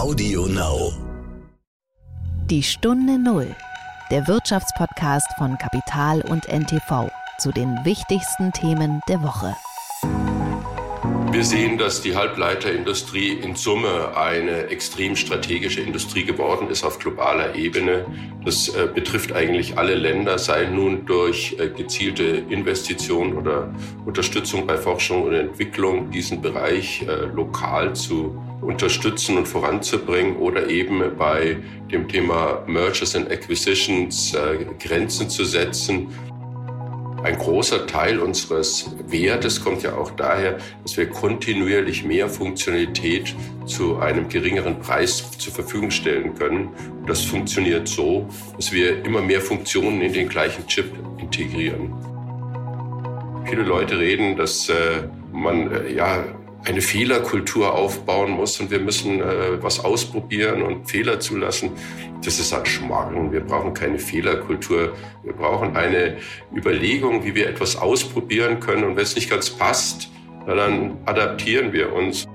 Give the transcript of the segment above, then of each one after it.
Audio Now. Die Stunde Null, der Wirtschaftspodcast von Kapital und NTV zu den wichtigsten Themen der Woche. Wir sehen, dass die Halbleiterindustrie in Summe eine extrem strategische Industrie geworden ist auf globaler Ebene. Das äh, betrifft eigentlich alle Länder, sei nun durch äh, gezielte Investitionen oder Unterstützung bei Forschung und Entwicklung, diesen Bereich äh, lokal zu unterstützen und voranzubringen oder eben bei dem Thema Mergers and Acquisitions äh, Grenzen zu setzen ein großer Teil unseres Wertes kommt ja auch daher, dass wir kontinuierlich mehr Funktionalität zu einem geringeren Preis zur Verfügung stellen können. Und das funktioniert so, dass wir immer mehr Funktionen in den gleichen Chip integrieren. Viele Leute reden, dass äh, man äh, ja eine Fehlerkultur aufbauen muss und wir müssen äh, was ausprobieren und Fehler zulassen. Das ist ein Schmarrn. Wir brauchen keine Fehlerkultur. Wir brauchen eine Überlegung, wie wir etwas ausprobieren können. Und wenn es nicht ganz passt, dann adaptieren wir uns.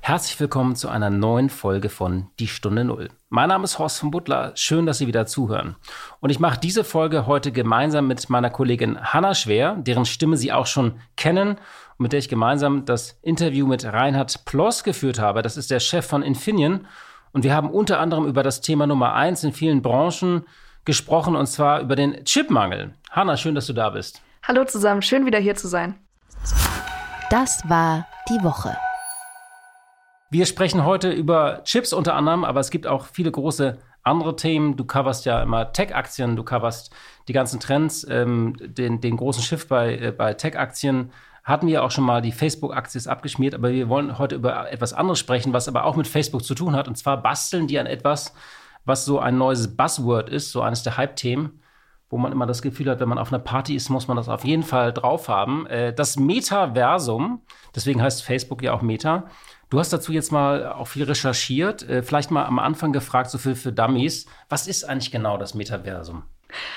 Herzlich willkommen zu einer neuen Folge von Die Stunde Null. Mein Name ist Horst von Butler. Schön, dass Sie wieder zuhören. Und ich mache diese Folge heute gemeinsam mit meiner Kollegin Hanna Schwer, deren Stimme Sie auch schon kennen und mit der ich gemeinsam das Interview mit Reinhard Ploss geführt habe. Das ist der Chef von Infineon. Und wir haben unter anderem über das Thema Nummer eins in vielen Branchen gesprochen, und zwar über den Chipmangel. Hanna, schön, dass du da bist. Hallo zusammen, schön wieder hier zu sein. Das war die Woche. Wir sprechen heute über Chips unter anderem, aber es gibt auch viele große andere Themen. Du coverst ja immer Tech-Aktien, du coverst die ganzen Trends, ähm, den, den großen Shift bei, äh, bei Tech-Aktien. Hatten wir auch schon mal, die Facebook-Aktie ist abgeschmiert, aber wir wollen heute über etwas anderes sprechen, was aber auch mit Facebook zu tun hat. Und zwar basteln die an etwas, was so ein neues Buzzword ist, so eines der Hype-Themen, wo man immer das Gefühl hat, wenn man auf einer Party ist, muss man das auf jeden Fall drauf haben. Äh, das Metaversum, deswegen heißt Facebook ja auch Meta, Du hast dazu jetzt mal auch viel recherchiert, äh, vielleicht mal am Anfang gefragt, so viel für Dummies. Was ist eigentlich genau das Metaversum?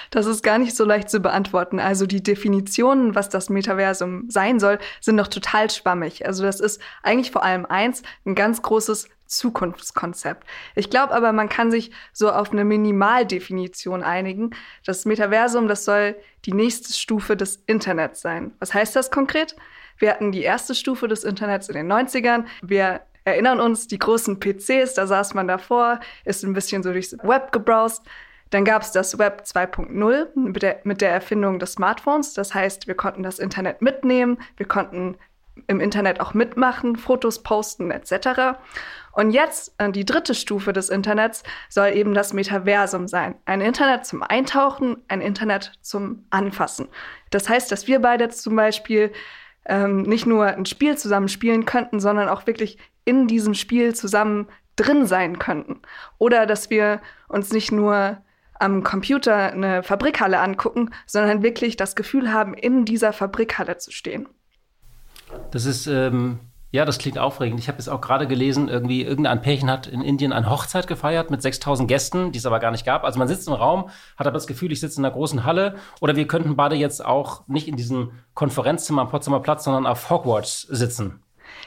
Das ist gar nicht so leicht zu beantworten. Also die Definitionen, was das Metaversum sein soll, sind noch total schwammig. Also das ist eigentlich vor allem eins, ein ganz großes Zukunftskonzept. Ich glaube aber, man kann sich so auf eine Minimaldefinition einigen. Das Metaversum, das soll die nächste Stufe des Internets sein. Was heißt das konkret? Wir hatten die erste Stufe des Internets in den 90ern. Wir erinnern uns, die großen PCs, da saß man davor, ist ein bisschen so durchs Web gebrowst. Dann gab es das Web 2.0 mit der, mit der Erfindung des Smartphones. Das heißt, wir konnten das Internet mitnehmen, wir konnten im Internet auch mitmachen, Fotos posten etc. Und jetzt, äh, die dritte Stufe des Internets, soll eben das Metaversum sein. Ein Internet zum Eintauchen, ein Internet zum Anfassen. Das heißt, dass wir beide zum Beispiel ähm, nicht nur ein Spiel zusammen spielen könnten, sondern auch wirklich in diesem Spiel zusammen drin sein könnten. Oder dass wir uns nicht nur am Computer eine Fabrikhalle angucken, sondern wirklich das Gefühl haben, in dieser Fabrikhalle zu stehen. Das ist ähm, ja, das klingt aufregend. Ich habe jetzt auch gerade gelesen, irgendwie irgendein Pärchen hat in Indien eine Hochzeit gefeiert mit 6000 Gästen, die es aber gar nicht gab. Also man sitzt im Raum, hat aber das Gefühl, ich sitze in einer großen Halle. Oder wir könnten beide jetzt auch nicht in diesem Konferenzzimmer am Potsdamer Platz, sondern auf Hogwarts sitzen.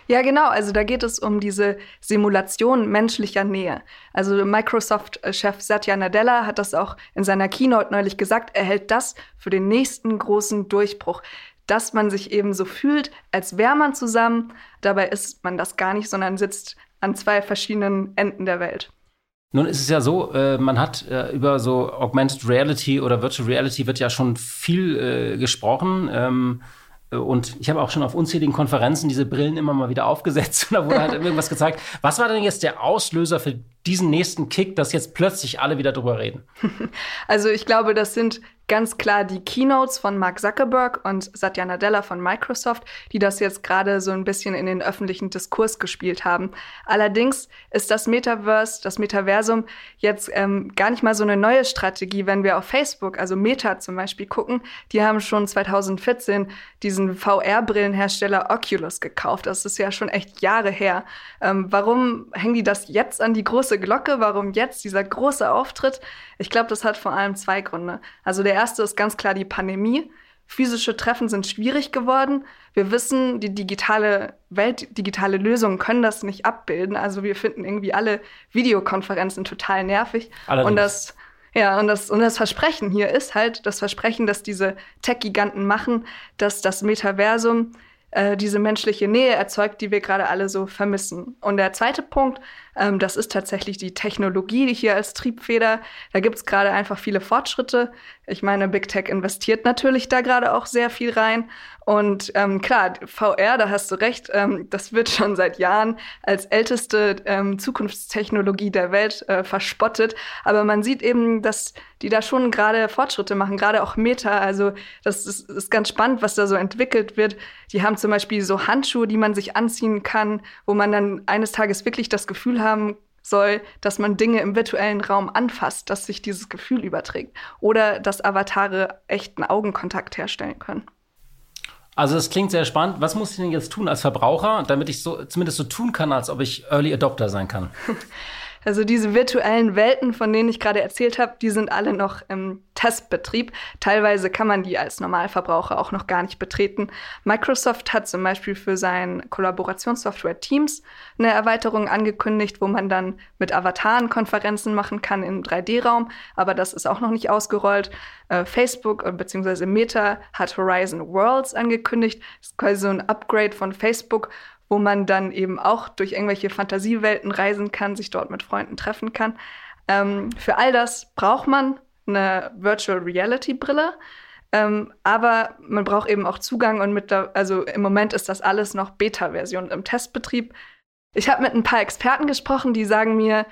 Ja, genau. Also da geht es um diese Simulation menschlicher Nähe. Also Microsoft-Chef Satya Nadella hat das auch in seiner Keynote neulich gesagt. Er hält das für den nächsten großen Durchbruch dass man sich eben so fühlt, als wäre man zusammen. Dabei ist man das gar nicht, sondern sitzt an zwei verschiedenen Enden der Welt. Nun ist es ja so, äh, man hat äh, über so Augmented Reality oder Virtual Reality wird ja schon viel äh, gesprochen. Ähm, und ich habe auch schon auf unzähligen Konferenzen diese Brillen immer mal wieder aufgesetzt und da wurde halt irgendwas gezeigt. Was war denn jetzt der Auslöser für diesen nächsten Kick, dass jetzt plötzlich alle wieder drüber reden? Also ich glaube, das sind ganz klar die Keynotes von Mark Zuckerberg und Satya Nadella von Microsoft, die das jetzt gerade so ein bisschen in den öffentlichen Diskurs gespielt haben. Allerdings ist das Metaverse, das Metaversum jetzt ähm, gar nicht mal so eine neue Strategie, wenn wir auf Facebook, also Meta zum Beispiel gucken. Die haben schon 2014 diesen VR-Brillenhersteller Oculus gekauft. Das ist ja schon echt Jahre her. Ähm, warum hängen die das jetzt an die große Glocke? Warum jetzt dieser große Auftritt? Ich glaube, das hat vor allem zwei Gründe. Also der erste ist ganz klar die Pandemie. physische Treffen sind schwierig geworden. Wir wissen, die digitale Welt, digitale Lösungen können das nicht abbilden. Also wir finden irgendwie alle Videokonferenzen total nervig. Allerdings. Und das ja, und das, und das Versprechen hier ist halt das Versprechen, dass diese Tech-Giganten machen, dass das Metaversum äh, diese menschliche Nähe erzeugt, die wir gerade alle so vermissen. Und der zweite Punkt, ähm, das ist tatsächlich die Technologie hier als Triebfeder. Da gibt es gerade einfach viele Fortschritte. Ich meine, Big Tech investiert natürlich da gerade auch sehr viel rein. Und ähm, klar, VR, da hast du recht, ähm, das wird schon seit Jahren als älteste ähm, Zukunftstechnologie der Welt äh, verspottet. Aber man sieht eben, dass die da schon gerade Fortschritte machen, gerade auch Meta. Also das ist, ist ganz spannend, was da so entwickelt wird. Die haben zum Beispiel so Handschuhe, die man sich anziehen kann, wo man dann eines Tages wirklich das Gefühl haben soll, dass man Dinge im virtuellen Raum anfasst, dass sich dieses Gefühl überträgt. Oder dass Avatare echten Augenkontakt herstellen können. Also das klingt sehr spannend. Was muss ich denn jetzt tun als Verbraucher, damit ich so zumindest so tun kann, als ob ich Early Adopter sein kann? Also diese virtuellen Welten, von denen ich gerade erzählt habe, die sind alle noch im Testbetrieb. Teilweise kann man die als Normalverbraucher auch noch gar nicht betreten. Microsoft hat zum Beispiel für sein Kollaborationssoftware Teams eine Erweiterung angekündigt, wo man dann mit Avataren Konferenzen machen kann im 3D-Raum, aber das ist auch noch nicht ausgerollt. Äh, Facebook bzw. Meta hat Horizon Worlds angekündigt. Das ist quasi so ein Upgrade von Facebook, wo man dann eben auch durch irgendwelche Fantasiewelten reisen kann, sich dort mit Freunden treffen kann. Ähm, für all das braucht man eine Virtual Reality Brille. Ähm, aber man braucht eben auch Zugang und mit der, also im Moment ist das alles noch Beta-Version im Testbetrieb. Ich habe mit ein paar Experten gesprochen, die sagen mir,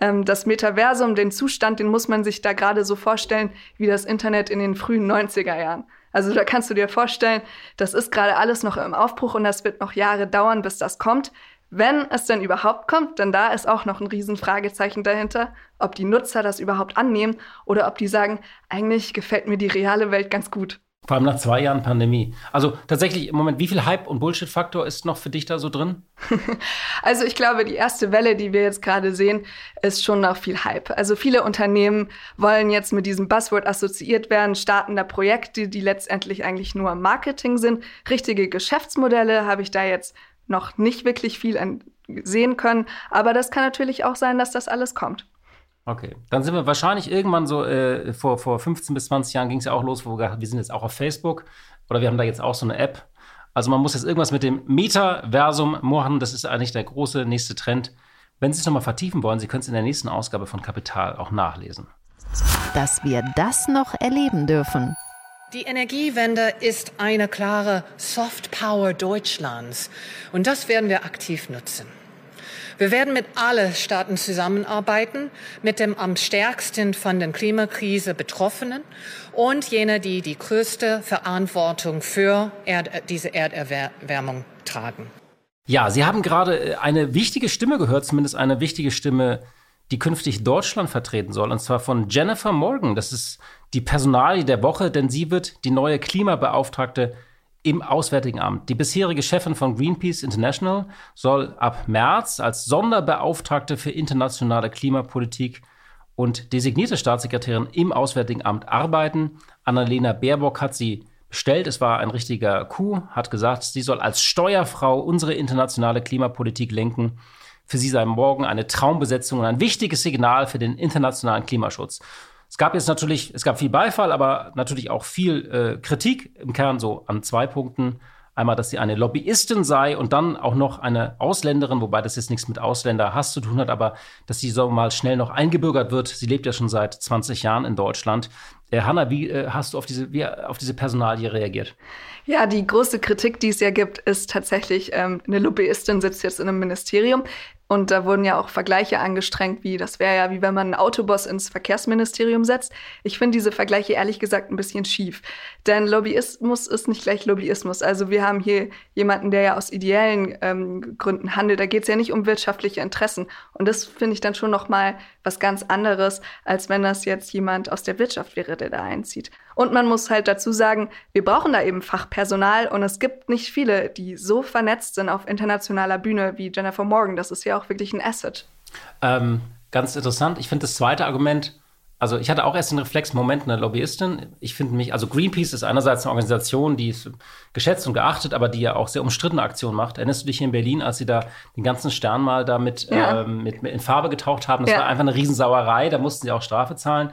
ähm, das Metaversum, den Zustand, den muss man sich da gerade so vorstellen wie das Internet in den frühen 90er Jahren. Also da kannst du dir vorstellen, das ist gerade alles noch im Aufbruch und das wird noch Jahre dauern, bis das kommt. Wenn es denn überhaupt kommt, denn da ist auch noch ein Riesenfragezeichen dahinter, ob die Nutzer das überhaupt annehmen oder ob die sagen, eigentlich gefällt mir die reale Welt ganz gut. Vor allem nach zwei Jahren Pandemie. Also tatsächlich, im Moment, wie viel Hype und Bullshit-Faktor ist noch für dich da so drin? also ich glaube, die erste Welle, die wir jetzt gerade sehen, ist schon noch viel Hype. Also viele Unternehmen wollen jetzt mit diesem Buzzword assoziiert werden, starten da Projekte, die letztendlich eigentlich nur Marketing sind. Richtige Geschäftsmodelle habe ich da jetzt noch nicht wirklich viel sehen können. Aber das kann natürlich auch sein, dass das alles kommt. Okay, dann sind wir wahrscheinlich irgendwann so, äh, vor, vor 15 bis 20 Jahren ging es ja auch los, wo wir, wir sind jetzt auch auf Facebook oder wir haben da jetzt auch so eine App. Also man muss jetzt irgendwas mit dem Metaversum machen, das ist eigentlich der große nächste Trend. Wenn Sie es nochmal vertiefen wollen, Sie können es in der nächsten Ausgabe von Kapital auch nachlesen. Dass wir das noch erleben dürfen. Die Energiewende ist eine klare Soft Power Deutschlands und das werden wir aktiv nutzen. Wir werden mit allen Staaten zusammenarbeiten, mit dem am stärksten von der Klimakrise Betroffenen und jene, die die größte Verantwortung für Erd diese Erderwärmung tragen. Ja, Sie haben gerade äh, eine wichtige Stimme gehört, zumindest eine wichtige Stimme, die künftig Deutschland vertreten soll, und zwar von Jennifer Morgan. Das ist die Personalie der Woche, denn sie wird die neue Klimabeauftragte im Auswärtigen Amt. Die bisherige Chefin von Greenpeace International soll ab März als Sonderbeauftragte für internationale Klimapolitik und designierte Staatssekretärin im Auswärtigen Amt arbeiten. Annalena Baerbock hat sie bestellt. Es war ein richtiger Coup, hat gesagt, sie soll als Steuerfrau unsere internationale Klimapolitik lenken. Für sie sei morgen eine Traumbesetzung und ein wichtiges Signal für den internationalen Klimaschutz. Es gab jetzt natürlich, es gab viel Beifall, aber natürlich auch viel äh, Kritik im Kern so an zwei Punkten. Einmal, dass sie eine Lobbyistin sei und dann auch noch eine Ausländerin, wobei das jetzt nichts mit Ausländerhass zu tun hat, aber dass sie so mal schnell noch eingebürgert wird. Sie lebt ja schon seit 20 Jahren in Deutschland. Äh, Hanna, wie äh, hast du auf diese, wie, auf diese Personalie reagiert? Ja, die große Kritik, die es ja gibt, ist tatsächlich, ähm, eine Lobbyistin sitzt jetzt in einem Ministerium. Und da wurden ja auch Vergleiche angestrengt, wie das wäre ja wie wenn man einen Autoboss ins Verkehrsministerium setzt. Ich finde diese Vergleiche ehrlich gesagt ein bisschen schief. Denn Lobbyismus ist nicht gleich Lobbyismus. Also wir haben hier jemanden, der ja aus ideellen ähm, Gründen handelt. Da geht es ja nicht um wirtschaftliche Interessen. Und das finde ich dann schon nochmal was ganz anderes, als wenn das jetzt jemand aus der Wirtschaft wäre, der da einzieht. Und man muss halt dazu sagen, wir brauchen da eben Fachpersonal und es gibt nicht viele, die so vernetzt sind auf internationaler Bühne wie Jennifer Morgan. Das ist ja auch wirklich ein Asset. Ähm, ganz interessant. Ich finde das zweite Argument Also ich hatte auch erst den Reflex, Moment, eine Lobbyistin. Ich finde mich, also Greenpeace ist einerseits eine Organisation, die ist geschätzt und geachtet, aber die ja auch sehr umstrittene Aktionen macht. Erinnerst du dich hier in Berlin, als sie da den ganzen Stern mal da mit, ja. ähm, mit, mit, in Farbe getaucht haben? Das ja. war einfach eine Riesensauerei, da mussten sie auch Strafe zahlen.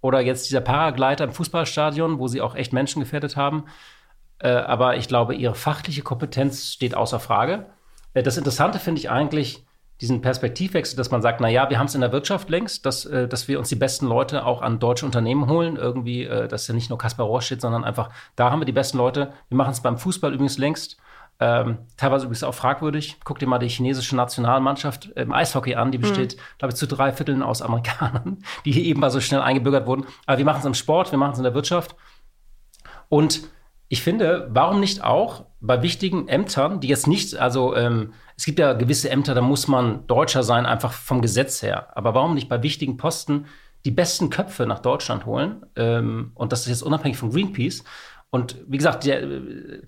Oder jetzt dieser Paragleiter im Fußballstadion, wo sie auch echt Menschen gefährdet haben. Äh, aber ich glaube, ihre fachliche Kompetenz steht außer Frage. Äh, das Interessante finde ich eigentlich, diesen Perspektivwechsel, dass man sagt, na ja, wir haben es in der Wirtschaft längst, dass, äh, dass wir uns die besten Leute auch an deutsche Unternehmen holen. Irgendwie, äh, dass ja nicht nur Kaspar Rohr steht, sondern einfach, da haben wir die besten Leute. Wir machen es beim Fußball übrigens längst. Ähm, teilweise übrigens auch fragwürdig. Guck dir mal die chinesische Nationalmannschaft im Eishockey an. Die mhm. besteht, mhm. glaube ich, zu drei Vierteln aus Amerikanern, die hier eben mal so schnell eingebürgert wurden. Aber wir machen es im Sport, wir machen es in der Wirtschaft. Und ich finde, warum nicht auch bei wichtigen Ämtern, die jetzt nicht, also ähm, es gibt ja gewisse Ämter, da muss man Deutscher sein, einfach vom Gesetz her. Aber warum nicht bei wichtigen Posten die besten Köpfe nach Deutschland holen? Ähm, und das ist jetzt unabhängig von Greenpeace. Und wie gesagt, der,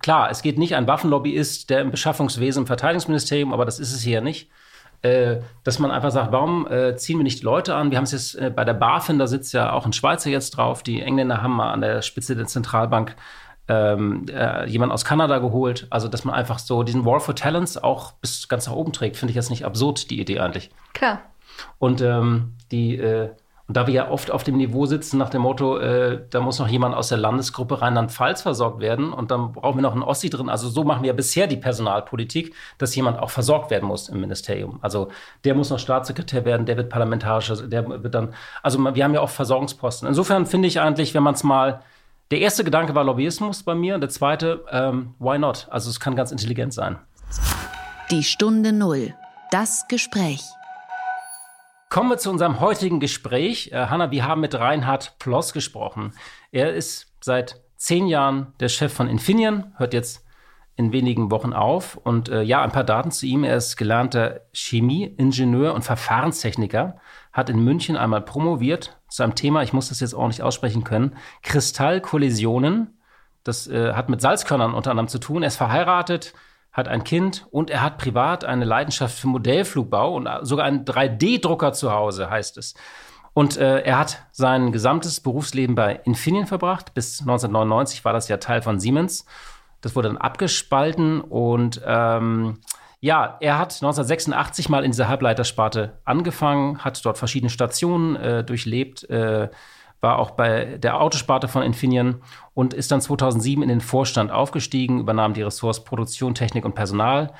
klar, es geht nicht ein Waffenlobbyist, der im Beschaffungswesen, im Verteidigungsministerium, aber das ist es hier nicht. Äh, dass man einfach sagt, warum äh, ziehen wir nicht die Leute an? Wir haben es jetzt äh, bei der BaFin, da sitzt ja auch ein Schweizer jetzt drauf. Die Engländer haben mal an der Spitze der Zentralbank ähm, äh, jemand aus Kanada geholt. Also, dass man einfach so diesen War for Talents auch bis ganz nach oben trägt, finde ich jetzt nicht absurd, die Idee eigentlich. Klar. Und ähm, die, äh, und da wir ja oft auf dem Niveau sitzen nach dem Motto, äh, da muss noch jemand aus der Landesgruppe Rheinland-Pfalz versorgt werden und dann brauchen wir noch einen Ossi drin. Also so machen wir ja bisher die Personalpolitik, dass jemand auch versorgt werden muss im Ministerium. Also der muss noch Staatssekretär werden, der wird parlamentarischer, der wird dann, also wir haben ja auch Versorgungsposten. Insofern finde ich eigentlich, wenn man es mal der erste Gedanke war Lobbyismus bei mir und der zweite, ähm, why not? Also es kann ganz intelligent sein. Die Stunde Null. Das Gespräch. Kommen wir zu unserem heutigen Gespräch. Äh, Hanna, wir haben mit Reinhard Ploss gesprochen. Er ist seit zehn Jahren der Chef von Infineon, hört jetzt in wenigen Wochen auf. Und äh, ja, ein paar Daten zu ihm. Er ist gelernter Chemieingenieur und Verfahrenstechniker, hat in München einmal promoviert zu einem Thema, ich muss das jetzt ordentlich aussprechen können, Kristallkollisionen. Das äh, hat mit Salzkörnern unter anderem zu tun. Er ist verheiratet, hat ein Kind und er hat privat eine Leidenschaft für Modellflugbau und sogar einen 3D-Drucker zu Hause, heißt es. Und äh, er hat sein gesamtes Berufsleben bei Infineon verbracht. Bis 1999 war das ja Teil von Siemens. Das wurde dann abgespalten und ähm, ja, er hat 1986 mal in dieser Halbleitersparte angefangen, hat dort verschiedene Stationen äh, durchlebt, äh, war auch bei der Autosparte von Infineon und ist dann 2007 in den Vorstand aufgestiegen, übernahm die Ressorts Produktion, Technik und Personal.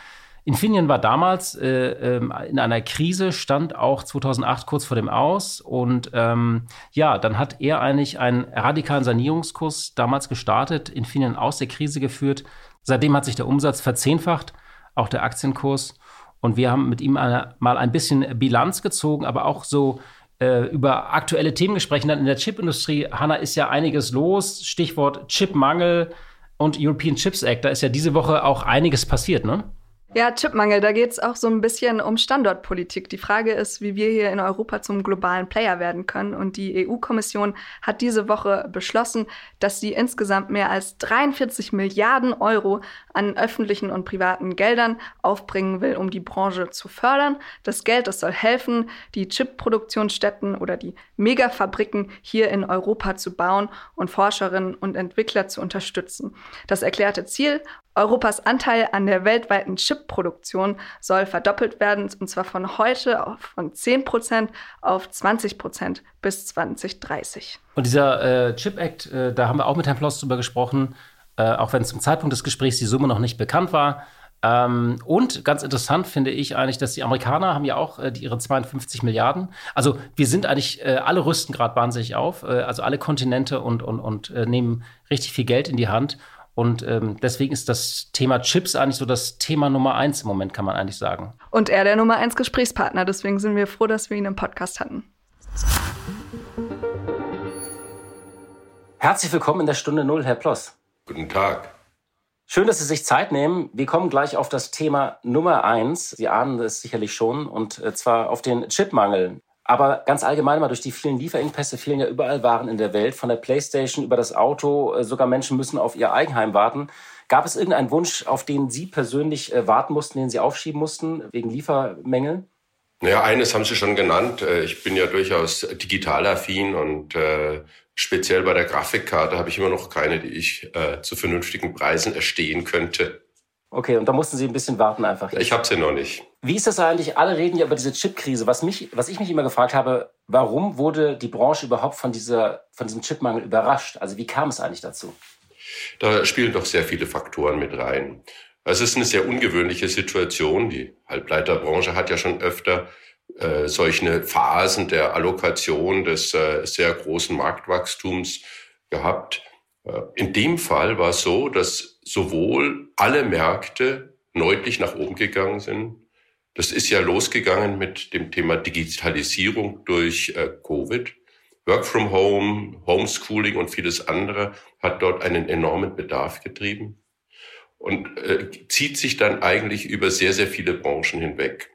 Infineon war damals äh, ähm, in einer Krise, stand auch 2008 kurz vor dem Aus. Und ähm, ja, dann hat er eigentlich einen radikalen Sanierungskurs damals gestartet, Infineon aus der Krise geführt. Seitdem hat sich der Umsatz verzehnfacht auch der Aktienkurs. Und wir haben mit ihm eine, mal ein bisschen Bilanz gezogen, aber auch so äh, über aktuelle Themen gesprochen. Dann in der Chipindustrie, Hanna, ist ja einiges los. Stichwort Chipmangel und European Chips Act. Da ist ja diese Woche auch einiges passiert, ne? Ja, Chipmangel, da geht es auch so ein bisschen um Standortpolitik. Die Frage ist, wie wir hier in Europa zum globalen Player werden können. Und die EU-Kommission hat diese Woche beschlossen, dass sie insgesamt mehr als 43 Milliarden Euro an öffentlichen und privaten Geldern aufbringen will, um die Branche zu fördern. Das Geld, das soll helfen, die Chipproduktionsstätten oder die Megafabriken hier in Europa zu bauen und Forscherinnen und Entwickler zu unterstützen. Das erklärte Ziel, Europas Anteil an der weltweiten Chipproduktion soll verdoppelt werden, und zwar von heute von 10 Prozent auf 20 Prozent bis 2030. Und dieser äh, Chip Act, äh, da haben wir auch mit Herrn Ploss drüber gesprochen, äh, auch wenn zum Zeitpunkt des Gesprächs die Summe noch nicht bekannt war. Ähm, und ganz interessant finde ich eigentlich, dass die Amerikaner haben ja auch äh, die, ihre 52 Milliarden. Also wir sind eigentlich, äh, alle rüsten gerade wahnsinnig auf, äh, also alle Kontinente und, und, und äh, nehmen richtig viel Geld in die Hand. Und ähm, deswegen ist das Thema Chips eigentlich so das Thema Nummer eins im Moment, kann man eigentlich sagen. Und er der Nummer eins Gesprächspartner. Deswegen sind wir froh, dass wir ihn im Podcast hatten. Herzlich willkommen in der Stunde Null, Herr Ploss. Guten Tag. Schön, dass Sie sich Zeit nehmen. Wir kommen gleich auf das Thema Nummer eins. Sie ahnen es sicherlich schon, und äh, zwar auf den Chipmangel. Aber ganz allgemein mal durch die vielen Lieferengpässe fehlen ja überall Waren in der Welt, von der Playstation über das Auto, äh, sogar Menschen müssen auf ihr Eigenheim warten. Gab es irgendeinen Wunsch, auf den Sie persönlich äh, warten mussten, den Sie aufschieben mussten, wegen Liefermängel? Naja, eines haben Sie schon genannt. Äh, ich bin ja durchaus digital affin und speziell bei der Grafikkarte habe ich immer noch keine, die ich zu vernünftigen Preisen erstehen könnte. Okay, und da mussten Sie ein bisschen warten einfach. Ich habe sie noch nicht. Wie ist das eigentlich? Alle reden ja über diese Chipkrise. Was mich, was ich mich immer gefragt habe, warum wurde die Branche überhaupt von dieser, von diesem Chipmangel überrascht? Also wie kam es eigentlich dazu? Da spielen doch sehr viele Faktoren mit rein. Es ist eine sehr ungewöhnliche Situation. Die Halbleiterbranche hat ja schon öfter äh, solche Phasen der Allokation des äh, sehr großen Marktwachstums gehabt. Äh, in dem Fall war es so, dass sowohl alle Märkte deutlich nach oben gegangen sind. Das ist ja losgegangen mit dem Thema Digitalisierung durch äh, Covid. Work from Home, Homeschooling und vieles andere hat dort einen enormen Bedarf getrieben und äh, zieht sich dann eigentlich über sehr, sehr viele Branchen hinweg.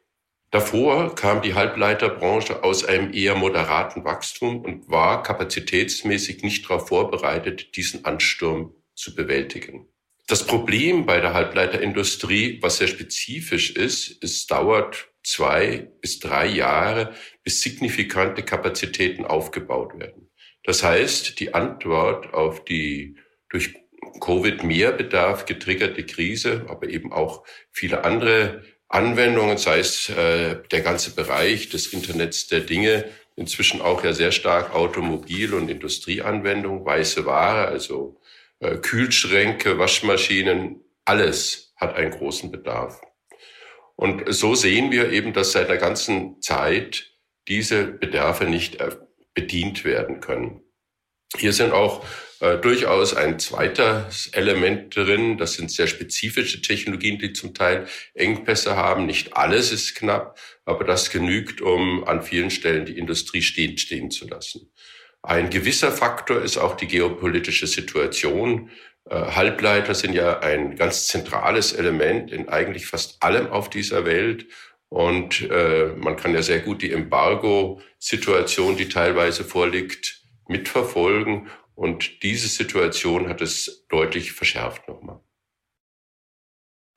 Davor kam die Halbleiterbranche aus einem eher moderaten Wachstum und war kapazitätsmäßig nicht darauf vorbereitet, diesen Ansturm zu bewältigen. Das Problem bei der Halbleiterindustrie, was sehr spezifisch ist, es dauert zwei bis drei Jahre, bis signifikante Kapazitäten aufgebaut werden. Das heißt, die Antwort auf die durch Covid-Mehrbedarf getriggerte Krise, aber eben auch viele andere Anwendungen, sei es äh, der ganze Bereich des Internets der Dinge, inzwischen auch ja sehr stark Automobil- und Industrieanwendungen, weiße Ware, also Kühlschränke, Waschmaschinen, alles hat einen großen Bedarf. Und so sehen wir eben, dass seit der ganzen Zeit diese Bedarfe nicht äh, bedient werden können. Hier sind auch äh, durchaus ein zweites Element drin. Das sind sehr spezifische Technologien, die zum Teil Engpässe haben. Nicht alles ist knapp, aber das genügt, um an vielen Stellen die Industrie stehen, stehen zu lassen. Ein gewisser Faktor ist auch die geopolitische Situation. Äh, Halbleiter sind ja ein ganz zentrales Element in eigentlich fast allem auf dieser Welt. Und äh, man kann ja sehr gut die Embargo-Situation, die teilweise vorliegt, mitverfolgen. Und diese Situation hat es deutlich verschärft nochmal.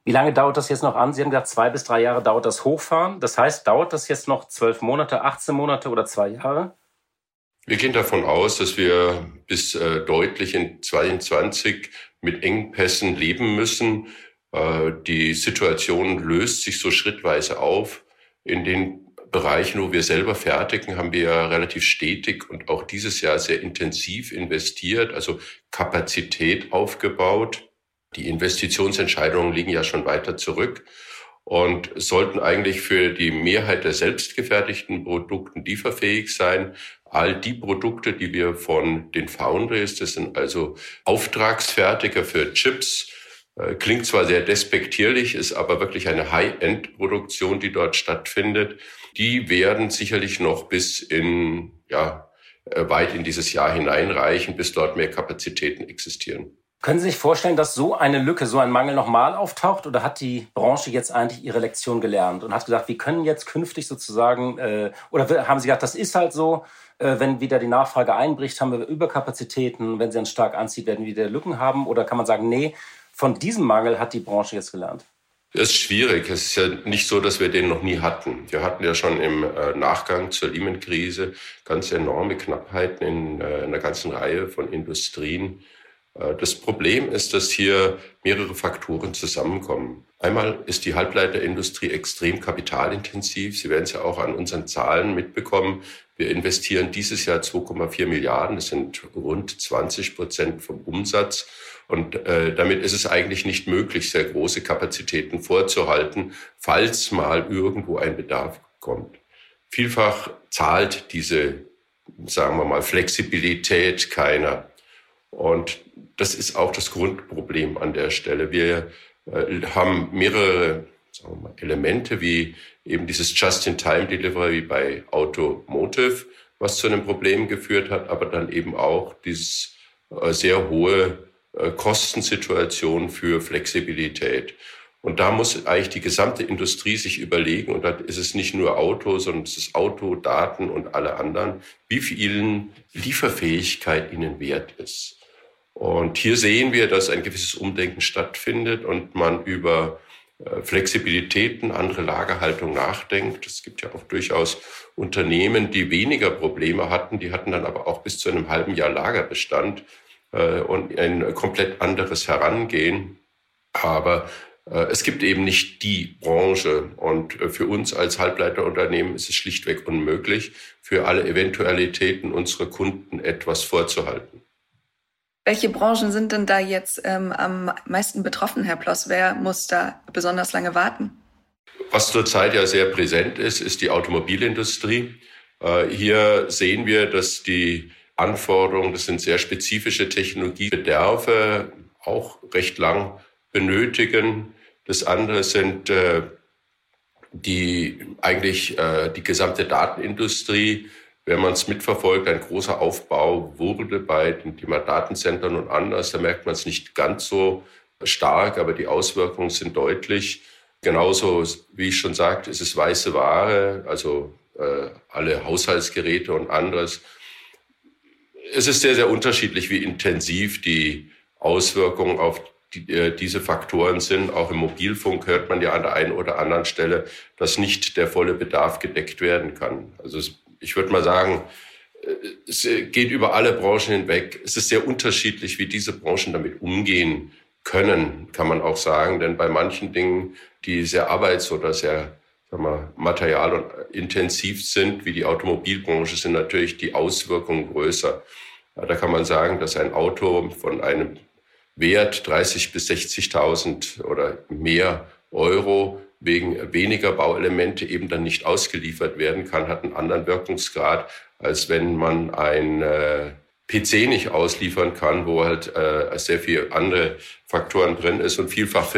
Wie lange dauert das jetzt noch an? Sie haben gesagt, zwei bis drei Jahre dauert das Hochfahren. Das heißt, dauert das jetzt noch zwölf Monate, 18 Monate oder zwei Jahre? Wir gehen davon aus, dass wir bis äh, deutlich in 22 mit Engpässen leben müssen. Äh, die Situation löst sich so schrittweise auf. In den Bereichen, wo wir selber fertigen, haben wir ja relativ stetig und auch dieses Jahr sehr intensiv investiert, also Kapazität aufgebaut. Die Investitionsentscheidungen liegen ja schon weiter zurück und sollten eigentlich für die Mehrheit der selbstgefertigten Produkten lieferfähig sein. All die Produkte, die wir von den Foundries, das sind also Auftragsfertiger für Chips, äh, klingt zwar sehr despektierlich, ist aber wirklich eine High-End-Produktion, die dort stattfindet die werden sicherlich noch bis in, ja, äh, weit in dieses Jahr hineinreichen, bis dort mehr Kapazitäten existieren. Können Sie sich vorstellen, dass so eine Lücke, so ein Mangel nochmal auftaucht? Oder hat die Branche jetzt eigentlich ihre Lektion gelernt und hat gesagt, wir können jetzt künftig sozusagen, äh, oder haben Sie gesagt, das ist halt so, äh, wenn wieder die Nachfrage einbricht, haben wir Überkapazitäten, wenn sie dann stark anzieht, werden wir wieder Lücken haben? Oder kann man sagen, nee, von diesem Mangel hat die Branche jetzt gelernt? Das ist schwierig. Es ist ja nicht so, dass wir den noch nie hatten. Wir hatten ja schon im äh, Nachgang zur Lehman-Krise ganz enorme Knappheiten in äh, einer ganzen Reihe von Industrien. Äh, das Problem ist, dass hier mehrere Faktoren zusammenkommen. Einmal ist die Halbleiterindustrie extrem kapitalintensiv. Sie werden es ja auch an unseren Zahlen mitbekommen. Wir investieren dieses Jahr 2,4 Milliarden. Das sind rund 20 Prozent vom Umsatz. Und äh, damit ist es eigentlich nicht möglich, sehr große Kapazitäten vorzuhalten, falls mal irgendwo ein Bedarf kommt. Vielfach zahlt diese, sagen wir mal, Flexibilität keiner. Und das ist auch das Grundproblem an der Stelle. Wir äh, haben mehrere mal, Elemente wie eben dieses Just-in-Time-Delivery bei Automotive, was zu einem Problem geführt hat, aber dann eben auch dieses äh, sehr hohe äh, Kostensituation für Flexibilität. Und da muss eigentlich die gesamte Industrie sich überlegen, und da ist es nicht nur Auto, sondern es ist Auto, Daten und alle anderen, wie viel Lieferfähigkeit ihnen wert ist. Und hier sehen wir, dass ein gewisses Umdenken stattfindet und man über äh, Flexibilitäten, andere Lagerhaltung nachdenkt. Es gibt ja auch durchaus Unternehmen, die weniger Probleme hatten, die hatten dann aber auch bis zu einem halben Jahr Lagerbestand äh, und ein komplett anderes Herangehen. Aber äh, es gibt eben nicht die Branche. Und für uns als Halbleiterunternehmen ist es schlichtweg unmöglich, für alle Eventualitäten unserer Kunden etwas vorzuhalten. Welche Branchen sind denn da jetzt ähm, am meisten betroffen, Herr Ploss? Wer muss da besonders lange warten? Was zurzeit ja sehr präsent ist, ist die Automobilindustrie. Äh, hier sehen wir, dass die Anforderungen, das sind sehr spezifische Technologiebedarfe, auch recht lang benötigen. Das andere sind äh, die eigentlich äh, die gesamte Datenindustrie, wenn man es mitverfolgt, ein großer Aufbau wurde bei dem Thema Datenzentren und anders. Da merkt man es nicht ganz so stark, aber die Auswirkungen sind deutlich. Genauso, wie ich schon sagte, ist es weiße Ware, also äh, alle Haushaltsgeräte und anderes. Es ist sehr, sehr unterschiedlich, wie intensiv die Auswirkungen auf die, äh, diese Faktoren sind. Auch im Mobilfunk hört man ja an der einen oder anderen Stelle, dass nicht der volle Bedarf gedeckt werden kann. Also es ich würde mal sagen, äh, es geht über alle Branchen hinweg. Es ist sehr unterschiedlich, wie diese Branchen damit umgehen können, kann man auch sagen. Denn bei manchen Dingen, die sehr arbeits- oder sehr sagen wir, material- und intensiv sind, wie die Automobilbranche, sind natürlich die Auswirkungen größer. Da kann man sagen, dass ein Auto von einem Wert 30 bis 60.000 oder mehr Euro wegen weniger Bauelemente eben dann nicht ausgeliefert werden kann, hat einen anderen Wirkungsgrad, als wenn man ein äh, PC nicht ausliefern kann, wo halt äh, sehr viel andere Faktoren drin ist und vielfach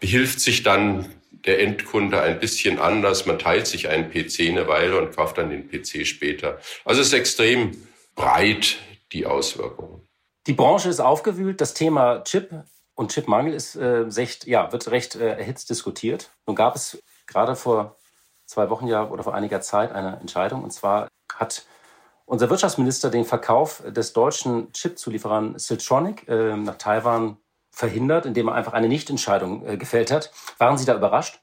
behilft sich dann der Endkunde ein bisschen anders. Man teilt sich einen PC eine Weile und kauft dann den PC später. Also es ist extrem breit, die Auswirkungen. Die Branche ist aufgewühlt. Das Thema Chip und Chipmangel ist äh, recht, ja, wird recht äh, erhitzt diskutiert. Nun gab es gerade vor zwei Wochen ja oder vor einiger Zeit eine Entscheidung. Und zwar hat unser Wirtschaftsminister den Verkauf des deutschen Chipzulieferern Siltronic äh, nach Taiwan verhindert, indem er einfach eine Nichtentscheidung äh, gefällt hat. Waren Sie da überrascht?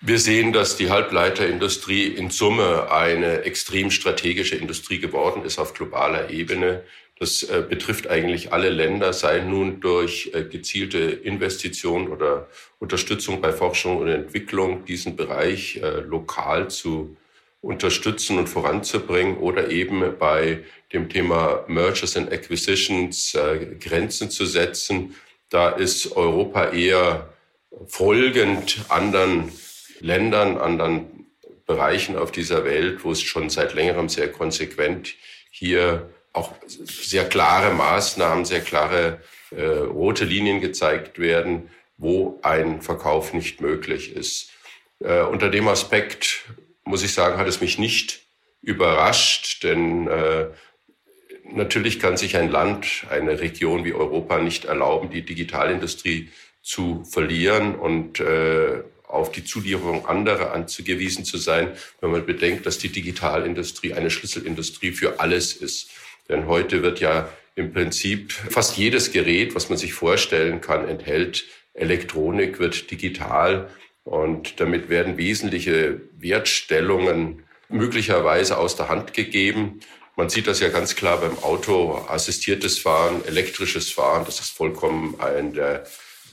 Wir sehen, dass die Halbleiterindustrie in Summe eine extrem strategische Industrie geworden ist auf globaler Ebene. Das äh, betrifft eigentlich alle Länder, sei nun durch äh, gezielte Investitionen oder Unterstützung bei Forschung und Entwicklung, diesen Bereich äh, lokal zu unterstützen und voranzubringen oder eben bei dem Thema Mergers and Acquisitions äh, Grenzen zu setzen. Da ist Europa eher folgend anderen Ländern, anderen Bereichen auf dieser Welt, wo es schon seit längerem sehr konsequent hier auch sehr klare Maßnahmen, sehr klare äh, rote Linien gezeigt werden, wo ein Verkauf nicht möglich ist. Äh, unter dem Aspekt muss ich sagen, hat es mich nicht überrascht, denn äh, natürlich kann sich ein Land, eine Region wie Europa nicht erlauben, die Digitalindustrie zu verlieren und äh, auf die Zulieferung anderer anzugewiesen zu sein, wenn man bedenkt, dass die Digitalindustrie eine Schlüsselindustrie für alles ist. Denn heute wird ja im Prinzip fast jedes Gerät, was man sich vorstellen kann, enthält. Elektronik, wird digital. Und damit werden wesentliche Wertstellungen möglicherweise aus der Hand gegeben. Man sieht das ja ganz klar beim Auto, assistiertes Fahren, elektrisches Fahren, das ist vollkommen in der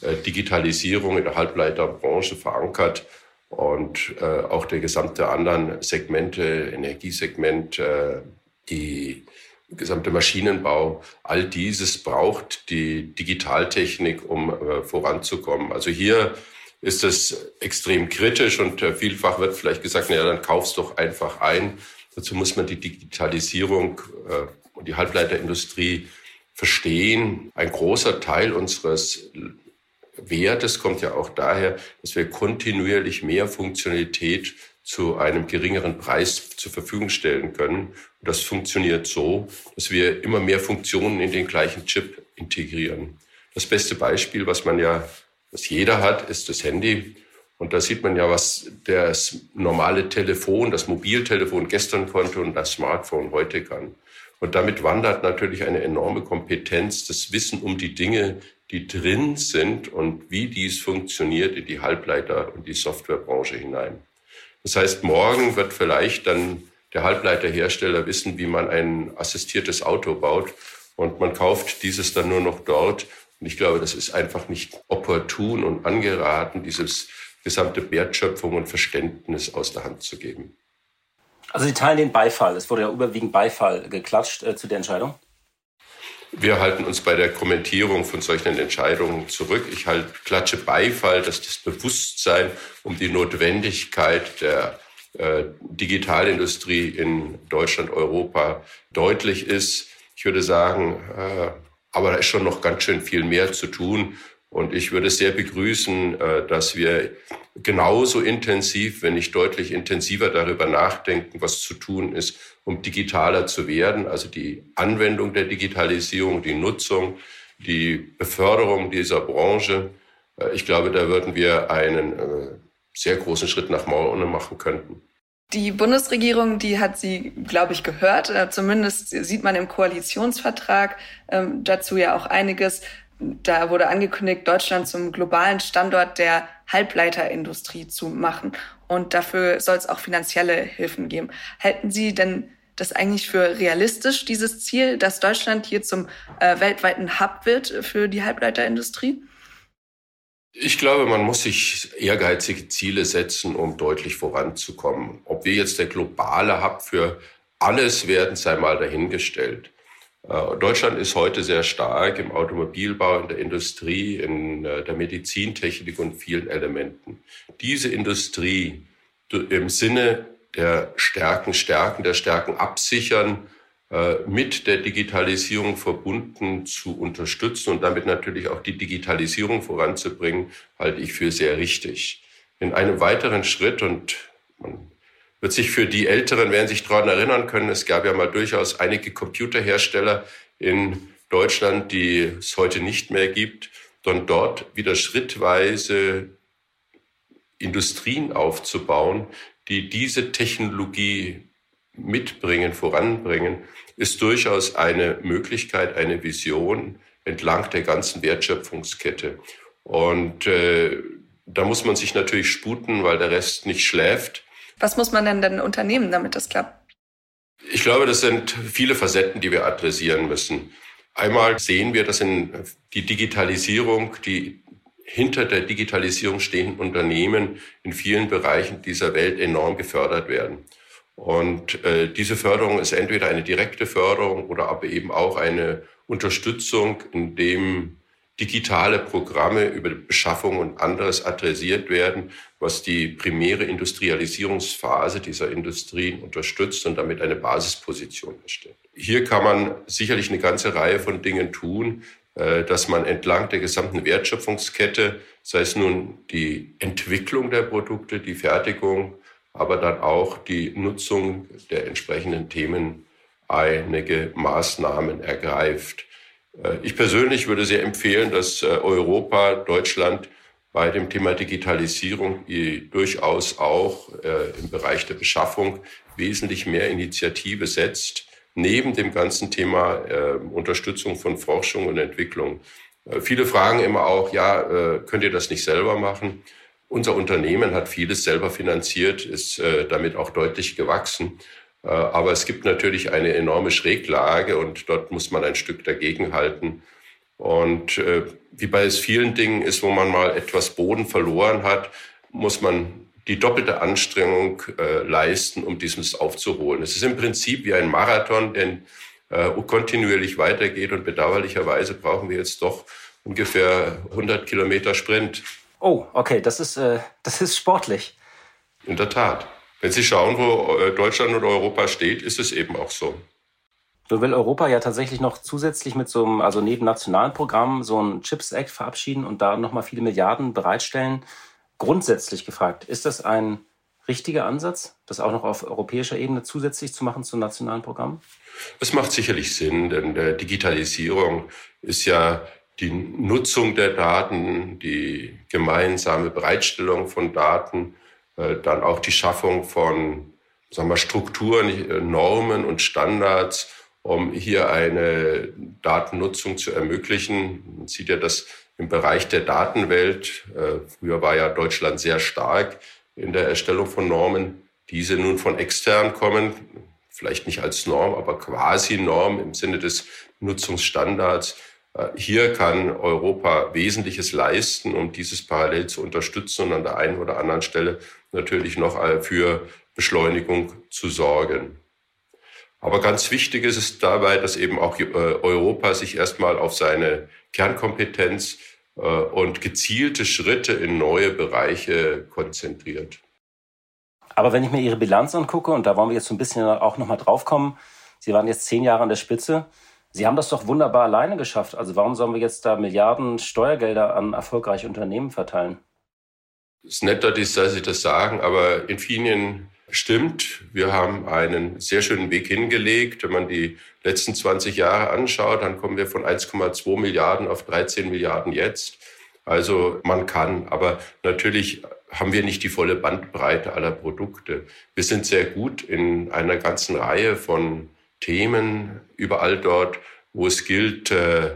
äh, Digitalisierung in der Halbleiterbranche verankert. Und äh, auch der gesamte anderen Segmente, Energiesegment, äh, die gesamte Maschinenbau, all dieses braucht die Digitaltechnik, um äh, voranzukommen. Also hier ist es extrem kritisch und äh, vielfach wird vielleicht gesagt, naja, dann kaufst doch einfach ein. Dazu muss man die Digitalisierung äh, und die Halbleiterindustrie verstehen. Ein großer Teil unseres Wertes kommt ja auch daher, dass wir kontinuierlich mehr Funktionalität zu einem geringeren Preis zur Verfügung stellen können. Das funktioniert so, dass wir immer mehr Funktionen in den gleichen Chip integrieren. Das beste Beispiel, was man ja, was jeder hat, ist das Handy. Und da sieht man ja, was das normale Telefon, das Mobiltelefon gestern konnte und das Smartphone heute kann. Und damit wandert natürlich eine enorme Kompetenz, das Wissen um die Dinge, die drin sind und wie dies funktioniert in die Halbleiter- und die Softwarebranche hinein. Das heißt, morgen wird vielleicht dann der Halbleiterhersteller wissen, wie man ein assistiertes Auto baut und man kauft dieses dann nur noch dort. Und ich glaube, das ist einfach nicht opportun und angeraten, dieses gesamte Wertschöpfung und Verständnis aus der Hand zu geben. Also Sie teilen den Beifall. Es wurde ja überwiegend Beifall geklatscht äh, zu der Entscheidung. Wir halten uns bei der Kommentierung von solchen Entscheidungen zurück. Ich halt klatsche Beifall, dass das Bewusstsein um die Notwendigkeit der äh, Digitalindustrie in Deutschland, Europa deutlich ist. Ich würde sagen, äh, aber da ist schon noch ganz schön viel mehr zu tun. Und ich würde sehr begrüßen, äh, dass wir genauso intensiv, wenn nicht deutlich intensiver darüber nachdenken, was zu tun ist, um digitaler zu werden. Also die Anwendung der Digitalisierung, die Nutzung, die Beförderung dieser Branche. Äh, ich glaube, da würden wir einen sehr großen Schritt nach vorne machen könnten. Die Bundesregierung, die hat sie, glaube ich, gehört. Zumindest sieht man im Koalitionsvertrag ähm, dazu ja auch einiges. Da wurde angekündigt, Deutschland zum globalen Standort der Halbleiterindustrie zu machen. Und dafür soll es auch finanzielle Hilfen geben. Halten Sie denn das eigentlich für realistisch, dieses Ziel, dass Deutschland hier zum äh, weltweiten Hub wird für die Halbleiterindustrie? Ich glaube, man muss sich ehrgeizige Ziele setzen, um deutlich voranzukommen. Ob wir jetzt der globale Hub für alles werden, sei mal dahingestellt. Äh, Deutschland ist heute sehr stark im Automobilbau, in der Industrie, in äh, der Medizintechnik und vielen Elementen. Diese Industrie im Sinne der Stärken stärken, der Stärken absichern, mit der Digitalisierung verbunden zu unterstützen und damit natürlich auch die Digitalisierung voranzubringen, halte ich für sehr richtig. In einem weiteren Schritt, und man wird sich für die Älteren, werden sich daran erinnern können, es gab ja mal durchaus einige Computerhersteller in Deutschland, die es heute nicht mehr gibt, und dort wieder schrittweise Industrien aufzubauen, die diese Technologie mitbringen, voranbringen, ist durchaus eine Möglichkeit, eine Vision entlang der ganzen Wertschöpfungskette. Und äh, da muss man sich natürlich sputen, weil der Rest nicht schläft. Was muss man denn dann unternehmen, damit das klappt? Ich glaube, das sind viele Facetten, die wir adressieren müssen. Einmal sehen wir, dass in die Digitalisierung, die hinter der Digitalisierung stehenden Unternehmen in vielen Bereichen dieser Welt enorm gefördert werden. Und äh, diese Förderung ist entweder eine direkte Förderung oder aber eben auch eine Unterstützung, in dem digitale Programme über Beschaffung und anderes adressiert werden, was die primäre Industrialisierungsphase dieser Industrien unterstützt und damit eine Basisposition erstellt. Hier kann man sicherlich eine ganze Reihe von Dingen tun, äh, dass man entlang der gesamten Wertschöpfungskette, sei es nun die Entwicklung der Produkte, die Fertigung, aber dann auch die Nutzung der entsprechenden Themen einige Maßnahmen ergreift. Äh, ich persönlich würde sehr empfehlen, dass äh, Europa, Deutschland bei dem Thema Digitalisierung durchaus auch äh, im Bereich der Beschaffung wesentlich mehr Initiative setzt, neben dem ganzen Thema Unterstützung von Forschung und Entwicklung. Viele fragen immer auch, ja, könnt ihr das nicht selber machen? Unser Unternehmen hat vieles selber finanziert, ist damit auch deutlich gewachsen. Äh, aber es gibt natürlich eine enorme Schräglage und dort muss man ein Stück dagegenhalten. Und äh, wie bei es vielen Dingen ist, wo man mal etwas Boden verloren hat, muss man die doppelte Anstrengung äh, leisten, um dieses aufzuholen. Es ist im Prinzip wie ein Marathon, der äh, kontinuierlich weitergeht und bedauerlicherweise brauchen wir jetzt doch ungefähr 100 Kilometer Sprint. Oh, okay, das ist, äh, das ist sportlich. In der Tat. Wenn Sie schauen, wo äh, Deutschland oder Europa steht, ist es eben auch so. So will Europa ja tatsächlich noch zusätzlich mit so einem, also neben nationalen Programmen, so ein Chips Act verabschieden und da nochmal viele Milliarden bereitstellen. Grundsätzlich gefragt, ist das ein richtiger Ansatz, das auch noch auf europäischer Ebene zusätzlich zu machen zu nationalen Programmen? Es macht sicherlich Sinn, denn der Digitalisierung ist ja die Nutzung der Daten, die gemeinsame Bereitstellung von Daten äh, dann auch die Schaffung von sagen wir, Strukturen, äh, Normen und Standards, um hier eine Datennutzung zu ermöglichen. Man sieht ja, dass im Bereich der Datenwelt, äh, früher war ja Deutschland sehr stark in der Erstellung von Normen, diese nun von extern kommen, vielleicht nicht als Norm, aber quasi Norm im Sinne des Nutzungsstandards. Äh, hier kann Europa Wesentliches leisten, um dieses parallel zu unterstützen und an der einen oder anderen Stelle natürlich noch für Beschleunigung zu sorgen. Aber ganz wichtig ist es dabei, dass eben auch äh, Europa sich erstmal auf seine Kernkompetenz äh, und gezielte Schritte in neue Bereiche konzentriert. Aber wenn ich mir Ihre Bilanz angucke, und da wollen wir jetzt so ein bisschen auch nochmal drauf kommen, Sie waren jetzt zehn Jahre an der Spitze. Sie haben das doch wunderbar alleine geschafft. Also warum sollen wir jetzt da Milliarden Steuergelder an erfolgreiche Unternehmen verteilen? Es ist nett, dass Sie das sagen, aber Infineon stimmt. Wir haben einen sehr schönen Weg hingelegt. Wenn man die letzten 20 Jahre anschaut, dann kommen wir von 1,2 Milliarden auf 13 Milliarden jetzt. Also man kann, aber natürlich haben wir nicht die volle Bandbreite aller Produkte. Wir sind sehr gut in einer ganzen Reihe von Themen, überall dort, wo es gilt, äh,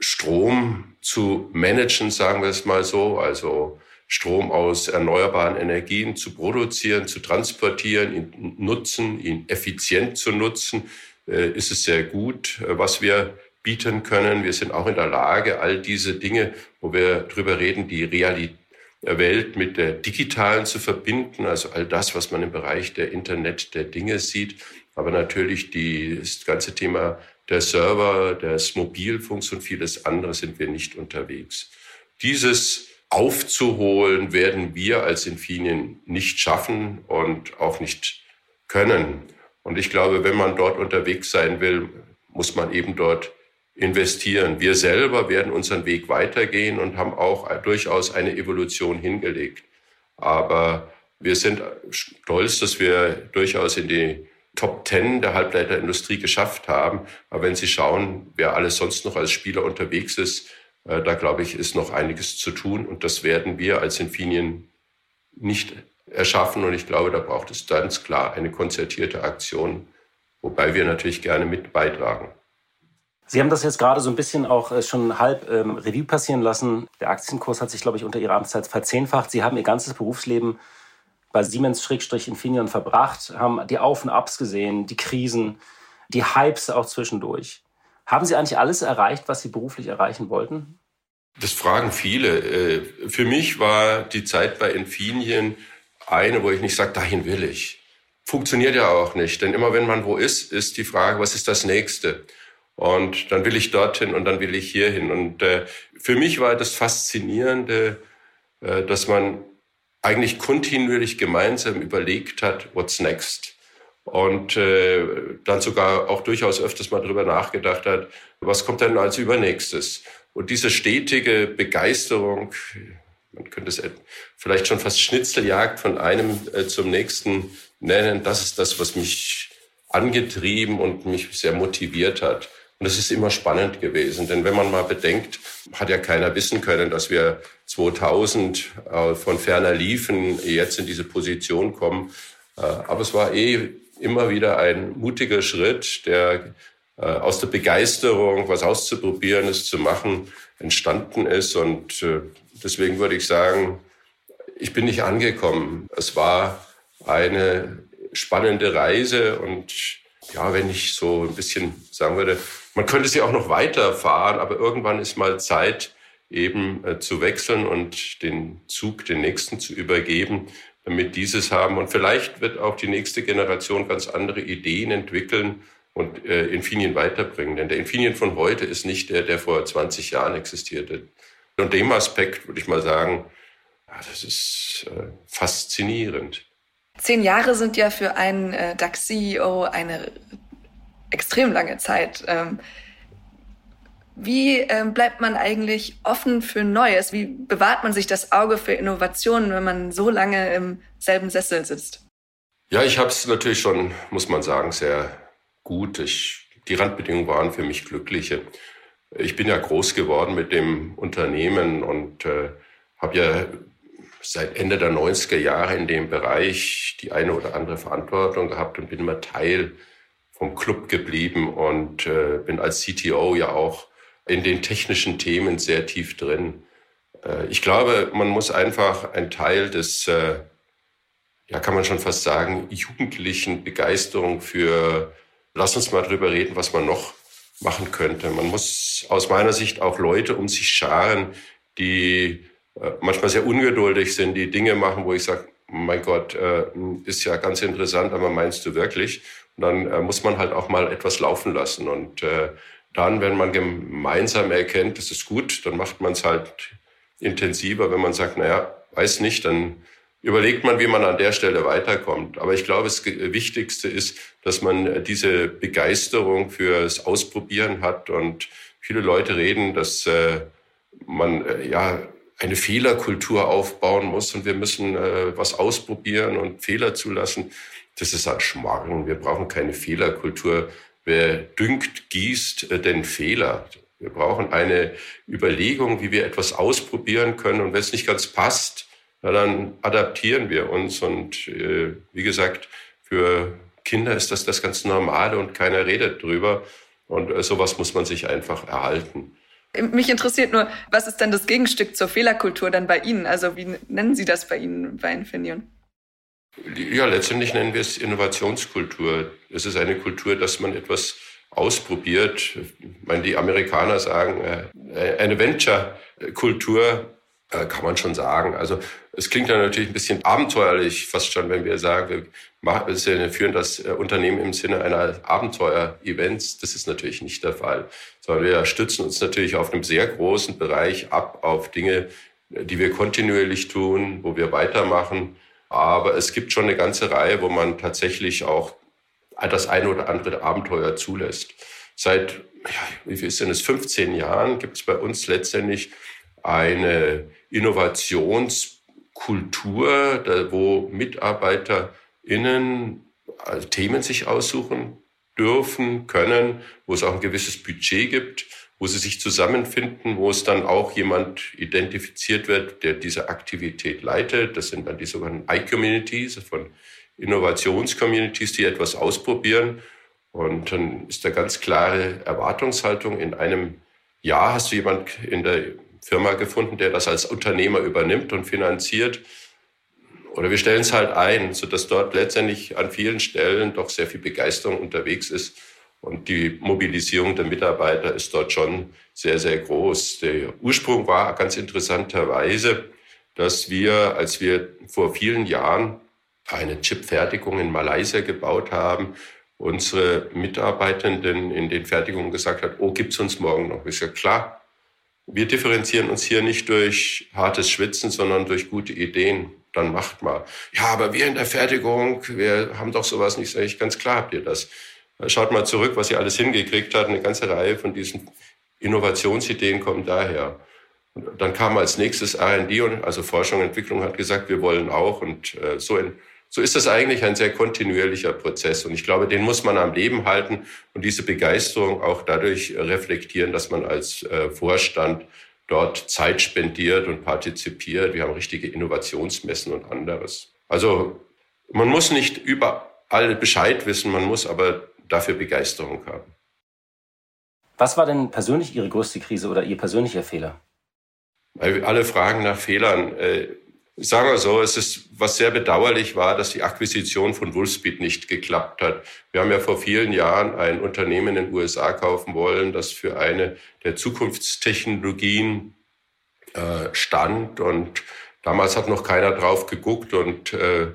Strom zu managen, sagen wir es mal so. Also Strom aus erneuerbaren Energien zu produzieren, zu transportieren, ihn nutzen, ihn effizient zu nutzen, äh, ist es sehr gut, äh, was wir bieten können. Wir sind auch in der Lage, all diese Dinge, wo wir drüber reden, die Realität Welt mit der digitalen zu verbinden, also all das, was man im Bereich der Internet der Dinge sieht, aber natürlich die, das ganze Thema der Server, des Mobilfunks und vieles andere sind wir nicht unterwegs. Dieses aufzuholen, werden wir als Infinien nicht schaffen und auch nicht können. Und ich glaube, wenn man dort unterwegs sein will, muss man eben dort investieren. Wir selber werden unseren Weg weitergehen und haben auch durchaus eine Evolution hingelegt. Aber wir sind stolz, dass wir durchaus in die Top Ten der Halbleiterindustrie geschafft haben. Aber wenn Sie schauen, wer alles sonst noch als Spieler unterwegs ist, äh, da glaube ich, ist noch einiges zu tun und das werden wir als Infinien nicht erschaffen und ich glaube, da braucht es ganz klar eine konzertierte Aktion, wobei wir natürlich gerne mit beitragen. Sie haben das jetzt gerade so ein bisschen auch äh, schon halb ähm, Revue passieren lassen. Der Aktienkurs hat sich, glaube ich, unter Ihrer Amtszeit verzehnfacht. Sie haben Ihr ganzes Berufsleben bei Siemens-Infineon verbracht, haben die Auf- und Abs gesehen, die Krisen, die Hypes auch zwischendurch. Haben Sie eigentlich alles erreicht, was Sie beruflich erreichen wollten? Das fragen viele. Äh, für mich war die Zeit bei Infinien eine, wo ich nicht sage, dahin will ich. Funktioniert ja auch nicht, denn immer wenn man wo ist, ist die Frage, was ist das nächste? Und dann will ich dorthin und dann will ich hierhin. Und äh, für mich war das Faszinierende, äh, dass man eigentlich kontinuierlich gemeinsam überlegt hat, what's next? Und äh, dann sogar auch durchaus öfters mal darüber nachgedacht hat, was kommt denn als übernächstes? Und diese stetige Begeisterung, man könnte es vielleicht schon fast Schnitzeljagd von einem äh, zum nächsten nennen, das ist das, was mich angetrieben und mich sehr motiviert hat. Und es ist immer spannend gewesen, denn wenn man mal bedenkt, hat ja keiner wissen können, dass wir 2000 äh, von ferner liefen, jetzt in diese Position kommen. Äh, aber es war eh immer wieder ein mutiger Schritt, der äh, aus der Begeisterung, was auszuprobieren, es zu machen, entstanden ist. Und deswegen würde ich sagen, ich bin nicht angekommen. Es war eine spannende Reise und ja, wenn ich so ein bisschen sagen würde, man könnte sie auch noch weiterfahren, aber irgendwann ist mal Zeit, eben äh, zu wechseln und den Zug den nächsten zu übergeben, damit dieses haben. Und vielleicht wird auch die nächste Generation ganz andere Ideen entwickeln und äh, Infinien weiterbringen. Denn der Infinien von heute ist nicht der, der vor 20 Jahren existierte. Und dem Aspekt würde ich mal sagen, ja, das ist äh, faszinierend. Zehn Jahre sind ja für einen äh, DAX-CEO eine extrem lange Zeit. Ähm, wie ähm, bleibt man eigentlich offen für Neues? Wie bewahrt man sich das Auge für Innovationen, wenn man so lange im selben Sessel sitzt? Ja, ich habe es natürlich schon, muss man sagen, sehr gut. Ich, die Randbedingungen waren für mich glückliche. Ich bin ja groß geworden mit dem Unternehmen und äh, habe ja seit Ende der 90er Jahre in dem Bereich die eine oder andere Verantwortung gehabt und bin immer Teil vom Club geblieben und äh, bin als CTO ja auch in den technischen Themen sehr tief drin. Äh, ich glaube, man muss einfach ein Teil des, äh, ja, kann man schon fast sagen, jugendlichen Begeisterung für, lass uns mal drüber reden, was man noch machen könnte. Man muss aus meiner Sicht auch Leute um sich scharen, die äh, manchmal sehr ungeduldig sind, die Dinge machen, wo ich sage, mein Gott, äh, ist ja ganz interessant, aber meinst du wirklich? Und dann äh, muss man halt auch mal etwas laufen lassen. Und äh, dann, wenn man gemeinsam erkennt, das ist gut, dann macht man es halt intensiver. Wenn man sagt, naja, weiß nicht, dann überlegt man, wie man an der Stelle weiterkommt. Aber ich glaube, das Wichtigste ist, dass man diese Begeisterung fürs Ausprobieren hat. Und viele Leute reden, dass äh, man äh, ja eine Fehlerkultur aufbauen muss und wir müssen äh, was ausprobieren und Fehler zulassen. Das ist ein Schmarrn. Wir brauchen keine Fehlerkultur. Wer düngt, gießt äh, den Fehler. Wir brauchen eine Überlegung, wie wir etwas ausprobieren können. Und wenn es nicht ganz passt, na, dann adaptieren wir uns. Und äh, wie gesagt, für Kinder ist das das ganz Normale und keiner redet drüber. Und äh, sowas muss man sich einfach erhalten. Mich interessiert nur, was ist denn das Gegenstück zur Fehlerkultur dann bei Ihnen? Also wie nennen Sie das bei Ihnen bei Infineon? Ja, letztendlich nennen wir es Innovationskultur. Es ist eine Kultur, dass man etwas ausprobiert. Ich meine, die Amerikaner sagen, äh, eine Venture-Kultur äh, kann man schon sagen. Also es klingt dann natürlich ein bisschen abenteuerlich, fast schon, wenn wir sagen, wir, machen, wir führen das äh, Unternehmen im Sinne einer Abenteuer-Events. Das ist natürlich nicht der Fall, sondern wir stützen uns natürlich auf einem sehr großen Bereich ab, auf Dinge, die wir kontinuierlich tun, wo wir weitermachen. Aber es gibt schon eine ganze Reihe, wo man tatsächlich auch das eine oder andere Abenteuer zulässt. Seit, ja, wie viel ist denn es, 15 Jahren gibt es bei uns letztendlich eine Innovationskultur, wo MitarbeiterInnen äh, Themen sich aussuchen dürfen, können, wo es auch ein gewisses Budget gibt, wo sie sich zusammenfinden, wo es dann auch jemand identifiziert wird, der diese Aktivität leitet. Das sind dann die sogenannten I-Communities von Innovationscommunities, die etwas ausprobieren. Und dann ist da ganz klare Erwartungshaltung. In einem Jahr hast du jemand in der Firma gefunden, der das als Unternehmer übernimmt und finanziert. Oder wir stellen es halt ein, sodass dort letztendlich an vielen Stellen doch sehr viel Begeisterung unterwegs ist. Und die Mobilisierung der Mitarbeiter ist dort schon sehr, sehr groß. Der Ursprung war ganz interessanterweise, dass wir, als wir vor vielen Jahren eine Chipfertigung in Malaysia gebaut haben, unsere Mitarbeitenden in den Fertigungen gesagt hat, oh, gibt's uns morgen noch? Ich sage, klar, wir differenzieren uns hier nicht durch hartes Schwitzen, sondern durch gute Ideen. Dann macht mal. Ja, aber wir in der Fertigung, wir haben doch sowas nicht. Sag ich, ganz klar habt ihr das. Schaut mal zurück, was ihr alles hingekriegt habt. Eine ganze Reihe von diesen Innovationsideen kommen daher. Und dann kam als nächstes R&D, also Forschung und Entwicklung, hat gesagt, wir wollen auch. Und äh, so in so ist das eigentlich ein sehr kontinuierlicher Prozess. Und ich glaube, den muss man am Leben halten und diese Begeisterung auch dadurch reflektieren, dass man als äh, Vorstand dort Zeit spendiert und partizipiert. Wir haben richtige Innovationsmessen und anderes. Also man muss nicht überall Bescheid wissen, man muss aber dafür Begeisterung haben. Was war denn persönlich Ihre größte Krise oder Ihr persönlicher Fehler? Alle fragen nach Fehlern. Sagen wir so, es ist, was sehr bedauerlich war, dass die Akquisition von Wolfspeed nicht geklappt hat. Wir haben ja vor vielen Jahren ein Unternehmen in den USA kaufen wollen, das für eine der Zukunftstechnologien äh, stand und damals hat noch keiner drauf geguckt und äh,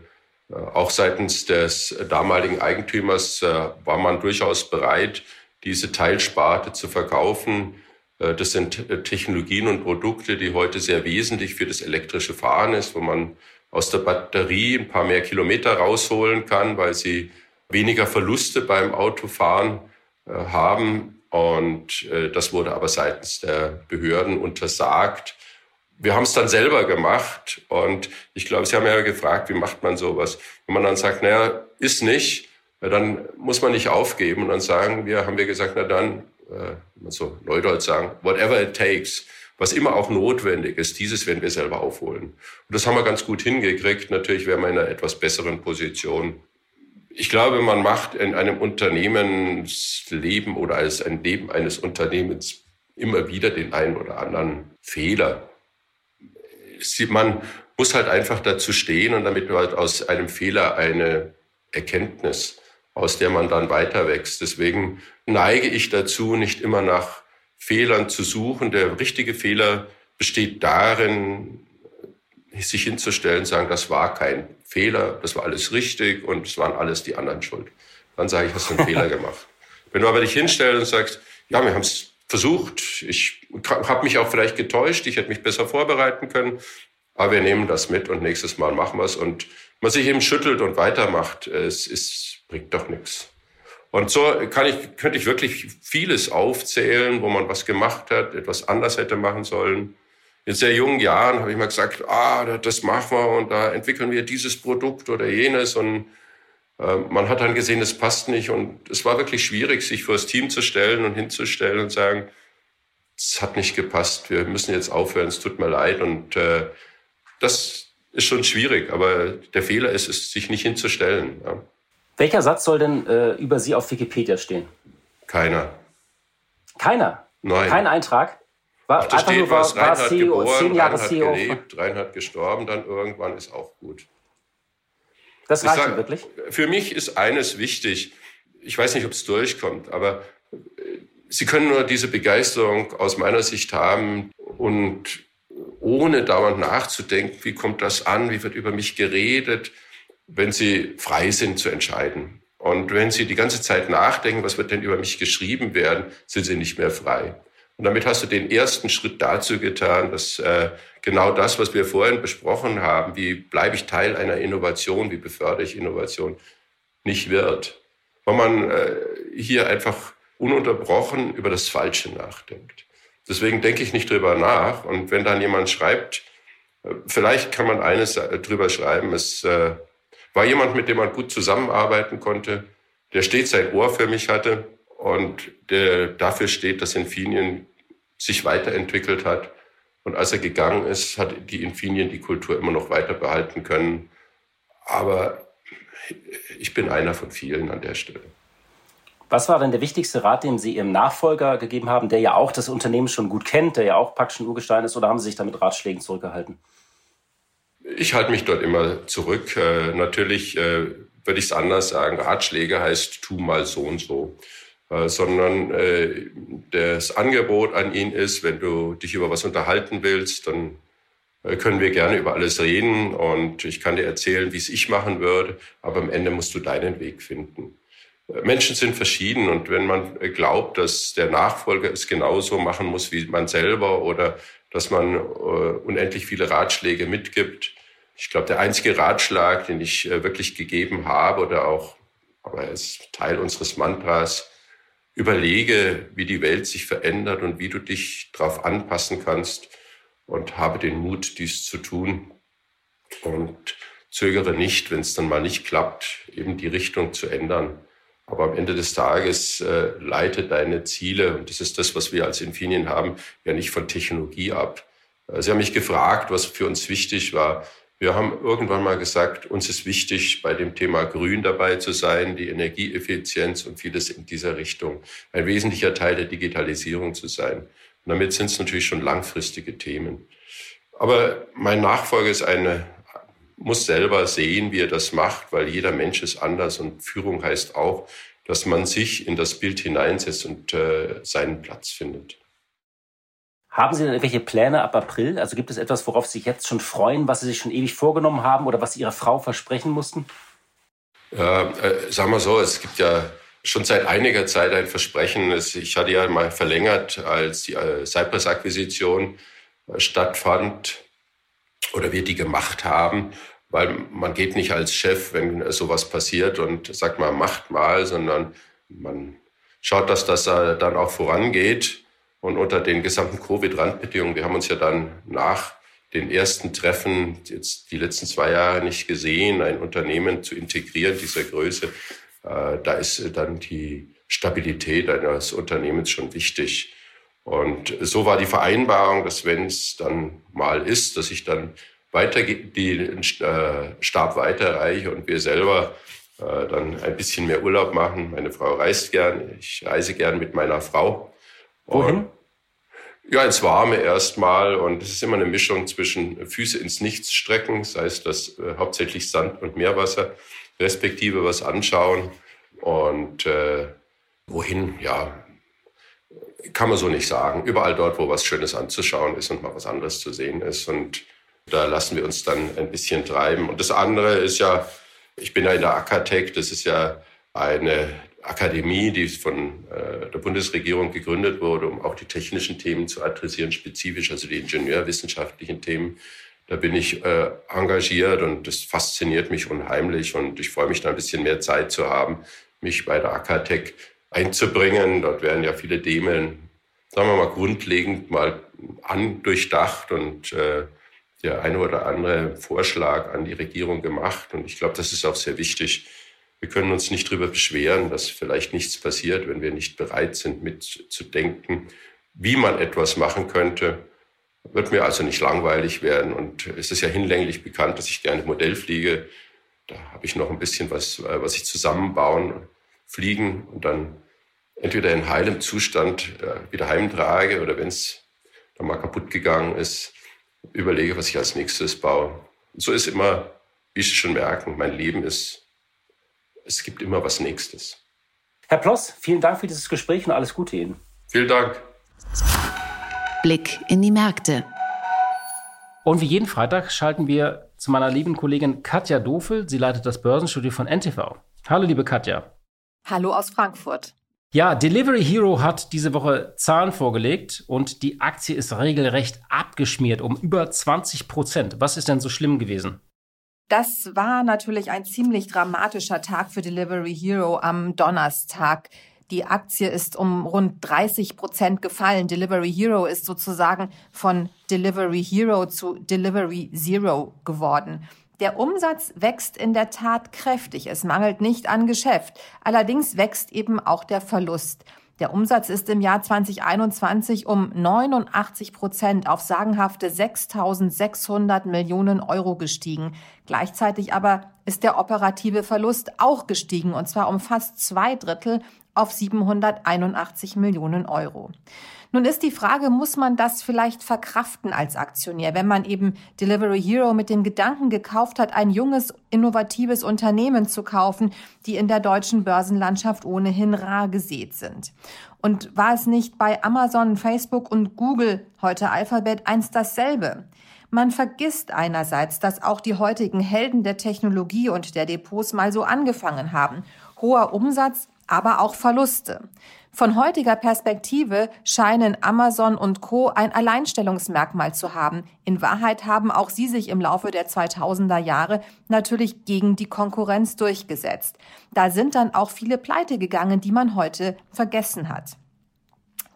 auch seitens des damaligen Eigentümers äh, war man durchaus bereit, diese Teilsparte zu verkaufen. Äh, das sind äh, Technologien und Produkte, die heute sehr wesentlich für das elektrische Fahren ist, wo man aus der Batterie ein paar mehr Kilometer rausholen kann, weil sie weniger Verluste beim Autofahren äh, haben. Und das wurde aber seitens der Behörden untersagt. Wir haben es dann selber gemacht und ich glaube, Sie haben ja gefragt, wie macht man sowas? Wenn man dann sagt, naja, ist nicht, dann muss man nicht aufgeben und dann sagen wir, haben wir gesagt, na dann äh, so neudeutsch sagen, whatever it takes, was immer auch notwendig ist, dieses werden wir selber aufholen. Und das haben wir ganz gut hingekriegt. Natürlich wären wir in einer etwas besseren Position Ich glaube, man macht in einem Unternehmensleben oder als ein Leben eines Unternehmens immer wieder den einen oder anderen Fehler. Man muss halt einfach dazu stehen und damit halt aus einem Fehler eine Erkenntnis, aus der man dann weiter wächst. Deswegen neige ich dazu, nicht immer nach Fehlern zu suchen. Der richtige Fehler besteht darin, sich hinzustellen, sagen, das war kein Fehler, das war alles richtig und es waren alles die anderen schuld. Dann sage ich, hast du einen Fehler gemacht. Wenn du aber dich hinstellst und sagst, ja, wir haben es versucht, ich habe mich auch vielleicht getäuscht, ich hätte mich besser vorbereiten können, aber wir nehmen das mit und nächstes Mal machen wir es und man sich eben schüttelt und weitermacht, es ist, bringt doch nichts. Und so kann ich, könnte ich wirklich vieles aufzählen, wo man was gemacht hat, etwas anders hätte machen sollen. In sehr jungen Jahren habe ich mal gesagt, ah, das machen wir und da entwickeln wir dieses Produkt oder jenes. Und äh, man hat dann gesehen, es passt nicht. Und es war wirklich schwierig, sich vor das Team zu stellen und hinzustellen und sagen, es hat nicht gepasst, wir müssen jetzt aufhören, es tut mir leid. Und äh, das ist schon schwierig, aber der Fehler ist es, sich nicht hinzustellen. Ja. Welcher Satz soll denn äh, über Sie auf Wikipedia stehen? Keiner. Keiner? Nein. Kein Eintrag? War, da steht nur, was, Reinhard CEO, geboren, zehn Jahre Reinhard CEO. gelebt, Reinhard gestorben, dann irgendwann ist auch gut. Das reicht sag, wirklich? Für mich ist eines wichtig. Ich weiß nicht, ob es durchkommt, aber äh, Sie können nur diese Begeisterung aus meiner Sicht haben und ohne dauernd nachzudenken, wie kommt das an, wie wird über mich geredet, wenn Sie frei sind zu entscheiden. Und wenn Sie die ganze Zeit nachdenken, was wird denn über mich geschrieben werden, sind Sie nicht mehr frei. Und damit hast du den ersten Schritt dazu getan, dass äh, genau das, was wir vorhin besprochen haben, wie bleibe ich Teil einer Innovation, wie befördere ich Innovation, nicht wird. Weil man äh, hier einfach ununterbrochen über das Falsche nachdenkt. Deswegen denke ich nicht drüber nach. Und wenn dann jemand schreibt, äh, vielleicht kann man eines äh, drüber schreiben, es äh, war jemand, mit dem man gut zusammenarbeiten konnte, der stets sein Ohr für mich hatte, und der dafür steht, dass Infinien sich weiterentwickelt hat. Und als er gegangen ist, hat die Infinien die Kultur immer noch weiter behalten können. Aber ich bin einer von vielen an der Stelle. Was war denn der wichtigste Rat, den Sie Ihrem Nachfolger gegeben haben, der ja auch das Unternehmen schon gut kennt, der ja auch praktisch ein Urgestein ist, oder haben Sie sich damit Ratschlägen zurückgehalten? Ich halte mich dort immer zurück. Äh, natürlich äh, würde ich es anders sagen. Ratschläge heißt, tu mal so und so. Äh, sondern äh, das Angebot an ihn ist, wenn du dich über was unterhalten willst, dann äh, können wir gerne über alles reden und ich kann dir erzählen, wie es ich machen würde, aber am Ende musst du deinen Weg finden. Menschen sind verschieden und wenn man glaubt, dass der Nachfolger es genauso machen muss wie man selber oder dass man äh, unendlich viele Ratschläge mitgibt, ich glaube, der einzige Ratschlag, den ich äh, wirklich gegeben habe oder auch, aber er ist Teil unseres Mantras, überlege, wie die Welt sich verändert und wie du dich darauf anpassen kannst und habe den Mut, dies zu tun und zögere nicht, wenn es dann mal nicht klappt, eben die Richtung zu ändern. Aber am Ende des Tages äh, leite deine Ziele, und das ist das, was wir als Infinien haben, ja nicht von Technologie ab. Äh, Sie haben mich gefragt, was für uns wichtig war. Wir haben irgendwann mal gesagt, uns ist wichtig, bei dem Thema Grün dabei zu sein, die Energieeffizienz und vieles in dieser Richtung. Ein wesentlicher Teil der Digitalisierung zu sein. Und damit sind es natürlich schon langfristige Themen. Aber mein Nachfolger ist eine, muss selber sehen, wie er das macht, weil jeder Mensch ist anders und Führung heißt auch, dass man sich in das Bild hineinsetzt und äh, seinen Platz findet. Haben Sie denn irgendwelche Pläne ab April? Also gibt es etwas, worauf Sie sich jetzt schon freuen, was Sie sich schon ewig vorgenommen haben oder was Sie Ihrer Frau versprechen mussten? Ja, äh, sagen wir so, es gibt ja schon seit einiger Zeit ein Versprechen. Ich hatte ja mal verlängert, als die äh, Cypress-Akquisition äh, stattfand oder wir die gemacht haben, weil man geht nicht als Chef, wenn sowas passiert und sagt mal, macht mal, sondern man schaut, dass das dann auch vorangeht und unter den gesamten Covid-Randbedingungen. Wir haben uns ja dann nach den ersten Treffen jetzt die letzten zwei Jahre nicht gesehen, ein Unternehmen zu integrieren dieser Größe. Äh, da ist dann die Stabilität eines Unternehmens schon wichtig. Und so war die Vereinbarung, dass wenn es dann mal ist, dass ich dann weiter den äh, Stab weiterreiche und wir selber äh, dann ein bisschen mehr Urlaub machen. Meine Frau reist gern, ich reise gern mit meiner Frau. Wohin? ja, ins Warme erstmal und es ist immer eine Mischung zwischen Füße ins Nichts strecken, sei es das äh, hauptsächlich Sand und Meerwasser, respektive was anschauen und äh, wohin, ja, kann man so nicht sagen. Überall dort, wo was Schönes anzuschauen ist und mal was anderes zu sehen ist und da lassen wir uns dann ein bisschen treiben. Und das andere ist ja, ich bin ja in der Akatech, das ist ja eine Akademie, die von äh, der Bundesregierung gegründet wurde, um auch die technischen Themen zu adressieren, spezifisch, also die ingenieurwissenschaftlichen Themen. Da bin ich äh, engagiert und das fasziniert mich unheimlich und ich freue mich da ein bisschen mehr Zeit zu haben, mich bei der Akatech einzubringen. Dort werden ja viele Themen, sagen wir mal, grundlegend mal andurchdacht und äh, der eine oder andere Vorschlag an die Regierung gemacht. Und ich glaube, das ist auch sehr wichtig, wir können uns nicht darüber beschweren, dass vielleicht nichts passiert, wenn wir nicht bereit sind, mitzudenken, wie man etwas machen könnte. Wird mir also nicht langweilig werden. Und es ist ja hinlänglich bekannt, dass ich gerne Modell fliege. Da habe ich noch ein bisschen was, äh, was ich zusammenbauen, fliegen und dann entweder in heilem Zustand äh, wieder heimtrage oder wenn es dann mal kaputt gegangen ist, überlege, was ich als nächstes baue. Und so ist immer, wie Sie schon merken, mein Leben ist es gibt immer was Nächstes. Herr Ploss, vielen Dank für dieses Gespräch und alles Gute Ihnen. Vielen Dank. Blick in die Märkte. Und wie jeden Freitag schalten wir zu meiner lieben Kollegin Katja Dofel. Sie leitet das Börsenstudio von NTV. Hallo, liebe Katja. Hallo aus Frankfurt. Ja, Delivery Hero hat diese Woche Zahlen vorgelegt und die Aktie ist regelrecht abgeschmiert um über 20 Prozent. Was ist denn so schlimm gewesen? Das war natürlich ein ziemlich dramatischer Tag für Delivery Hero am Donnerstag. Die Aktie ist um rund 30 Prozent gefallen. Delivery Hero ist sozusagen von Delivery Hero zu Delivery Zero geworden. Der Umsatz wächst in der Tat kräftig. Es mangelt nicht an Geschäft. Allerdings wächst eben auch der Verlust. Der Umsatz ist im Jahr 2021 um 89 Prozent auf sagenhafte 6.600 Millionen Euro gestiegen. Gleichzeitig aber ist der operative Verlust auch gestiegen, und zwar um fast zwei Drittel auf 781 Millionen Euro. Nun ist die Frage, muss man das vielleicht verkraften als Aktionär, wenn man eben Delivery Hero mit dem Gedanken gekauft hat, ein junges, innovatives Unternehmen zu kaufen, die in der deutschen Börsenlandschaft ohnehin rar gesät sind. Und war es nicht bei Amazon, Facebook und Google, heute Alphabet, einst dasselbe? Man vergisst einerseits, dass auch die heutigen Helden der Technologie und der Depots mal so angefangen haben. Hoher Umsatz, aber auch Verluste. Von heutiger Perspektive scheinen Amazon und Co. ein Alleinstellungsmerkmal zu haben. In Wahrheit haben auch sie sich im Laufe der 2000er Jahre natürlich gegen die Konkurrenz durchgesetzt. Da sind dann auch viele Pleite gegangen, die man heute vergessen hat.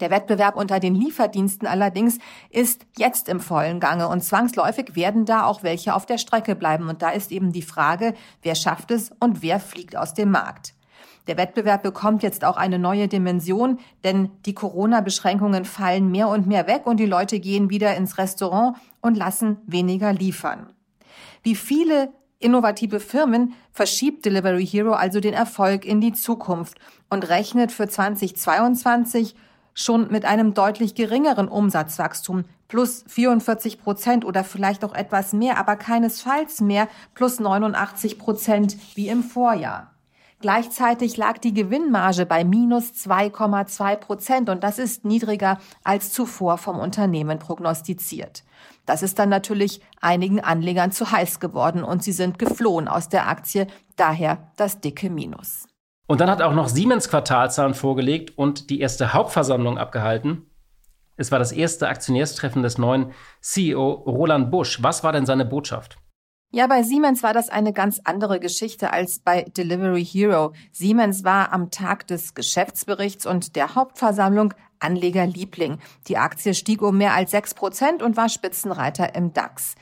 Der Wettbewerb unter den Lieferdiensten allerdings ist jetzt im vollen Gange und zwangsläufig werden da auch welche auf der Strecke bleiben. Und da ist eben die Frage, wer schafft es und wer fliegt aus dem Markt. Der Wettbewerb bekommt jetzt auch eine neue Dimension, denn die Corona-Beschränkungen fallen mehr und mehr weg und die Leute gehen wieder ins Restaurant und lassen weniger liefern. Wie viele innovative Firmen verschiebt Delivery Hero also den Erfolg in die Zukunft und rechnet für 2022 schon mit einem deutlich geringeren Umsatzwachstum plus 44 Prozent oder vielleicht auch etwas mehr, aber keinesfalls mehr plus 89 Prozent wie im Vorjahr. Gleichzeitig lag die Gewinnmarge bei minus 2,2 Prozent und das ist niedriger als zuvor vom Unternehmen prognostiziert. Das ist dann natürlich einigen Anlegern zu heiß geworden und sie sind geflohen aus der Aktie, daher das dicke Minus. Und dann hat auch noch Siemens Quartalzahlen vorgelegt und die erste Hauptversammlung abgehalten. Es war das erste Aktionärstreffen des neuen CEO Roland Busch. Was war denn seine Botschaft? Ja, bei Siemens war das eine ganz andere Geschichte als bei Delivery Hero. Siemens war am Tag des Geschäftsberichts und der Hauptversammlung Anlegerliebling. Die Aktie stieg um mehr als sechs Prozent und war Spitzenreiter im DAX.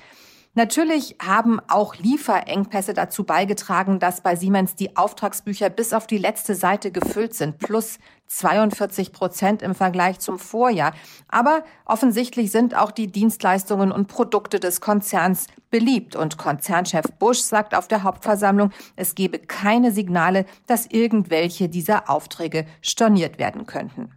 Natürlich haben auch Lieferengpässe dazu beigetragen, dass bei Siemens die Auftragsbücher bis auf die letzte Seite gefüllt sind, plus 42 Prozent im Vergleich zum Vorjahr. Aber offensichtlich sind auch die Dienstleistungen und Produkte des Konzerns beliebt. Und Konzernchef Busch sagt auf der Hauptversammlung, es gebe keine Signale, dass irgendwelche dieser Aufträge storniert werden könnten.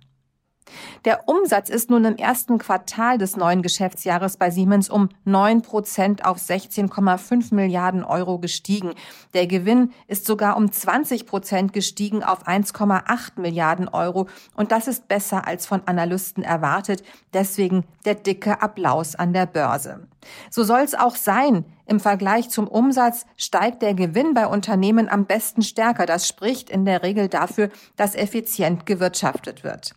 Der Umsatz ist nun im ersten Quartal des neuen Geschäftsjahres bei Siemens um 9 Prozent auf 16,5 Milliarden Euro gestiegen. Der Gewinn ist sogar um 20 Prozent gestiegen auf 1,8 Milliarden Euro. Und das ist besser als von Analysten erwartet. Deswegen der dicke Applaus an der Börse. So soll es auch sein. Im Vergleich zum Umsatz steigt der Gewinn bei Unternehmen am besten stärker. Das spricht in der Regel dafür, dass effizient gewirtschaftet wird.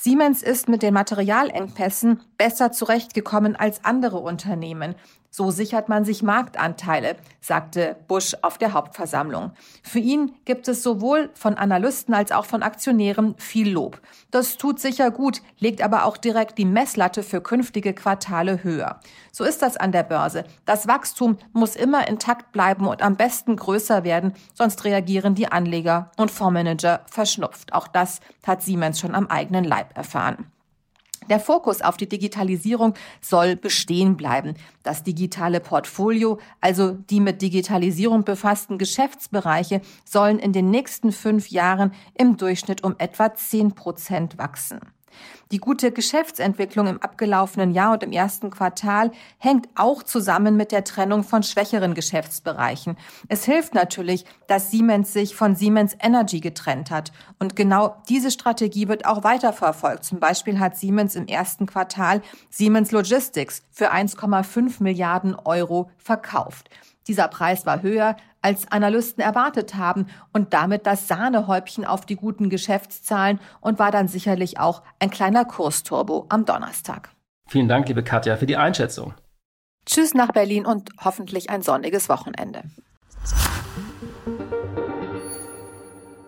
Siemens ist mit den Materialengpässen besser zurechtgekommen als andere Unternehmen. So sichert man sich Marktanteile, sagte Bush auf der Hauptversammlung. Für ihn gibt es sowohl von Analysten als auch von Aktionären viel Lob. Das tut sicher gut, legt aber auch direkt die Messlatte für künftige Quartale höher. So ist das an der Börse. Das Wachstum muss immer intakt bleiben und am besten größer werden, sonst reagieren die Anleger und Fondsmanager verschnupft. Auch das hat Siemens schon am eigenen Leib erfahren. Der Fokus auf die Digitalisierung soll bestehen bleiben. Das digitale Portfolio, also die mit Digitalisierung befassten Geschäftsbereiche, sollen in den nächsten fünf Jahren im Durchschnitt um etwa zehn Prozent wachsen. Die gute Geschäftsentwicklung im abgelaufenen Jahr und im ersten Quartal hängt auch zusammen mit der Trennung von schwächeren Geschäftsbereichen. Es hilft natürlich, dass Siemens sich von Siemens Energy getrennt hat. Und genau diese Strategie wird auch weiterverfolgt. Zum Beispiel hat Siemens im ersten Quartal Siemens Logistics für 1,5 Milliarden Euro verkauft. Dieser Preis war höher, als Analysten erwartet haben und damit das Sahnehäubchen auf die guten Geschäftszahlen und war dann sicherlich auch ein kleiner Kursturbo am Donnerstag. Vielen Dank, liebe Katja, für die Einschätzung. Tschüss nach Berlin und hoffentlich ein sonniges Wochenende.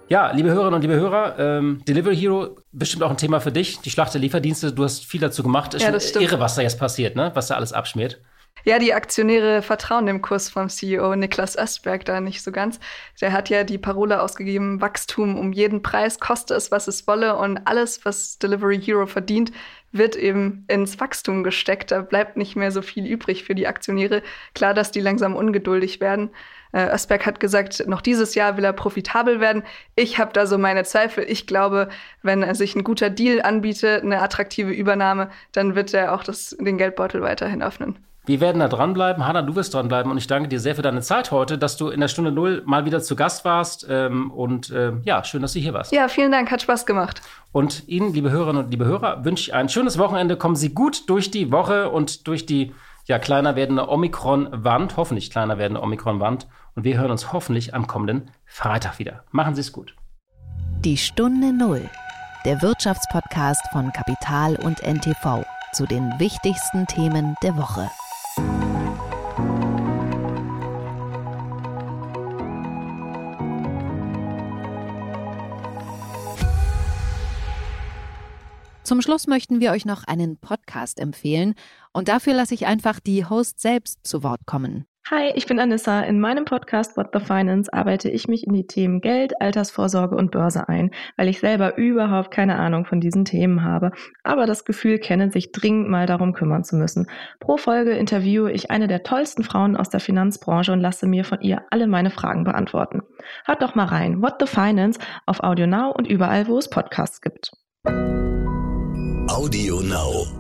Ja, liebe Hörerinnen und liebe Hörer, ähm, Delivery Hero bestimmt auch ein Thema für dich. Die Schlacht der Lieferdienste, du hast viel dazu gemacht. Ist ja, das stimmt. irre, was da jetzt passiert, ne? was da alles abschmiert. Ja, die Aktionäre vertrauen dem Kurs vom CEO Niklas Östberg da nicht so ganz. Der hat ja die Parole ausgegeben, Wachstum um jeden Preis, koste es, was es wolle. Und alles, was Delivery Hero verdient, wird eben ins Wachstum gesteckt. Da bleibt nicht mehr so viel übrig für die Aktionäre. Klar, dass die langsam ungeduldig werden. Äh, Östberg hat gesagt, noch dieses Jahr will er profitabel werden. Ich habe da so meine Zweifel. Ich glaube, wenn er sich ein guter Deal anbietet, eine attraktive Übernahme, dann wird er auch das, den Geldbeutel weiterhin öffnen. Wir werden da dranbleiben. Hanna, du wirst dranbleiben und ich danke dir sehr für deine Zeit heute, dass du in der Stunde Null mal wieder zu Gast warst. Ähm, und äh, ja, schön, dass du hier warst. Ja, vielen Dank, hat Spaß gemacht. Und Ihnen, liebe Hörerinnen und liebe Hörer, wünsche ich ein schönes Wochenende. Kommen Sie gut durch die Woche und durch die ja, kleiner werdende Omikron-Wand, hoffentlich kleiner werdende Omikron-Wand. Und wir hören uns hoffentlich am kommenden Freitag wieder. Machen Sie es gut. Die Stunde Null, der Wirtschaftspodcast von Kapital und NTV zu den wichtigsten Themen der Woche. Zum Schluss möchten wir euch noch einen Podcast empfehlen und dafür lasse ich einfach die Host selbst zu Wort kommen. Hi, ich bin Anissa. In meinem Podcast What the Finance arbeite ich mich in die Themen Geld, Altersvorsorge und Börse ein, weil ich selber überhaupt keine Ahnung von diesen Themen habe, aber das Gefühl kenne, sich dringend mal darum kümmern zu müssen. Pro Folge interviewe ich eine der tollsten Frauen aus der Finanzbranche und lasse mir von ihr alle meine Fragen beantworten. Hört doch mal rein. What the Finance auf Audio Now und überall, wo es Podcasts gibt. Audio Now.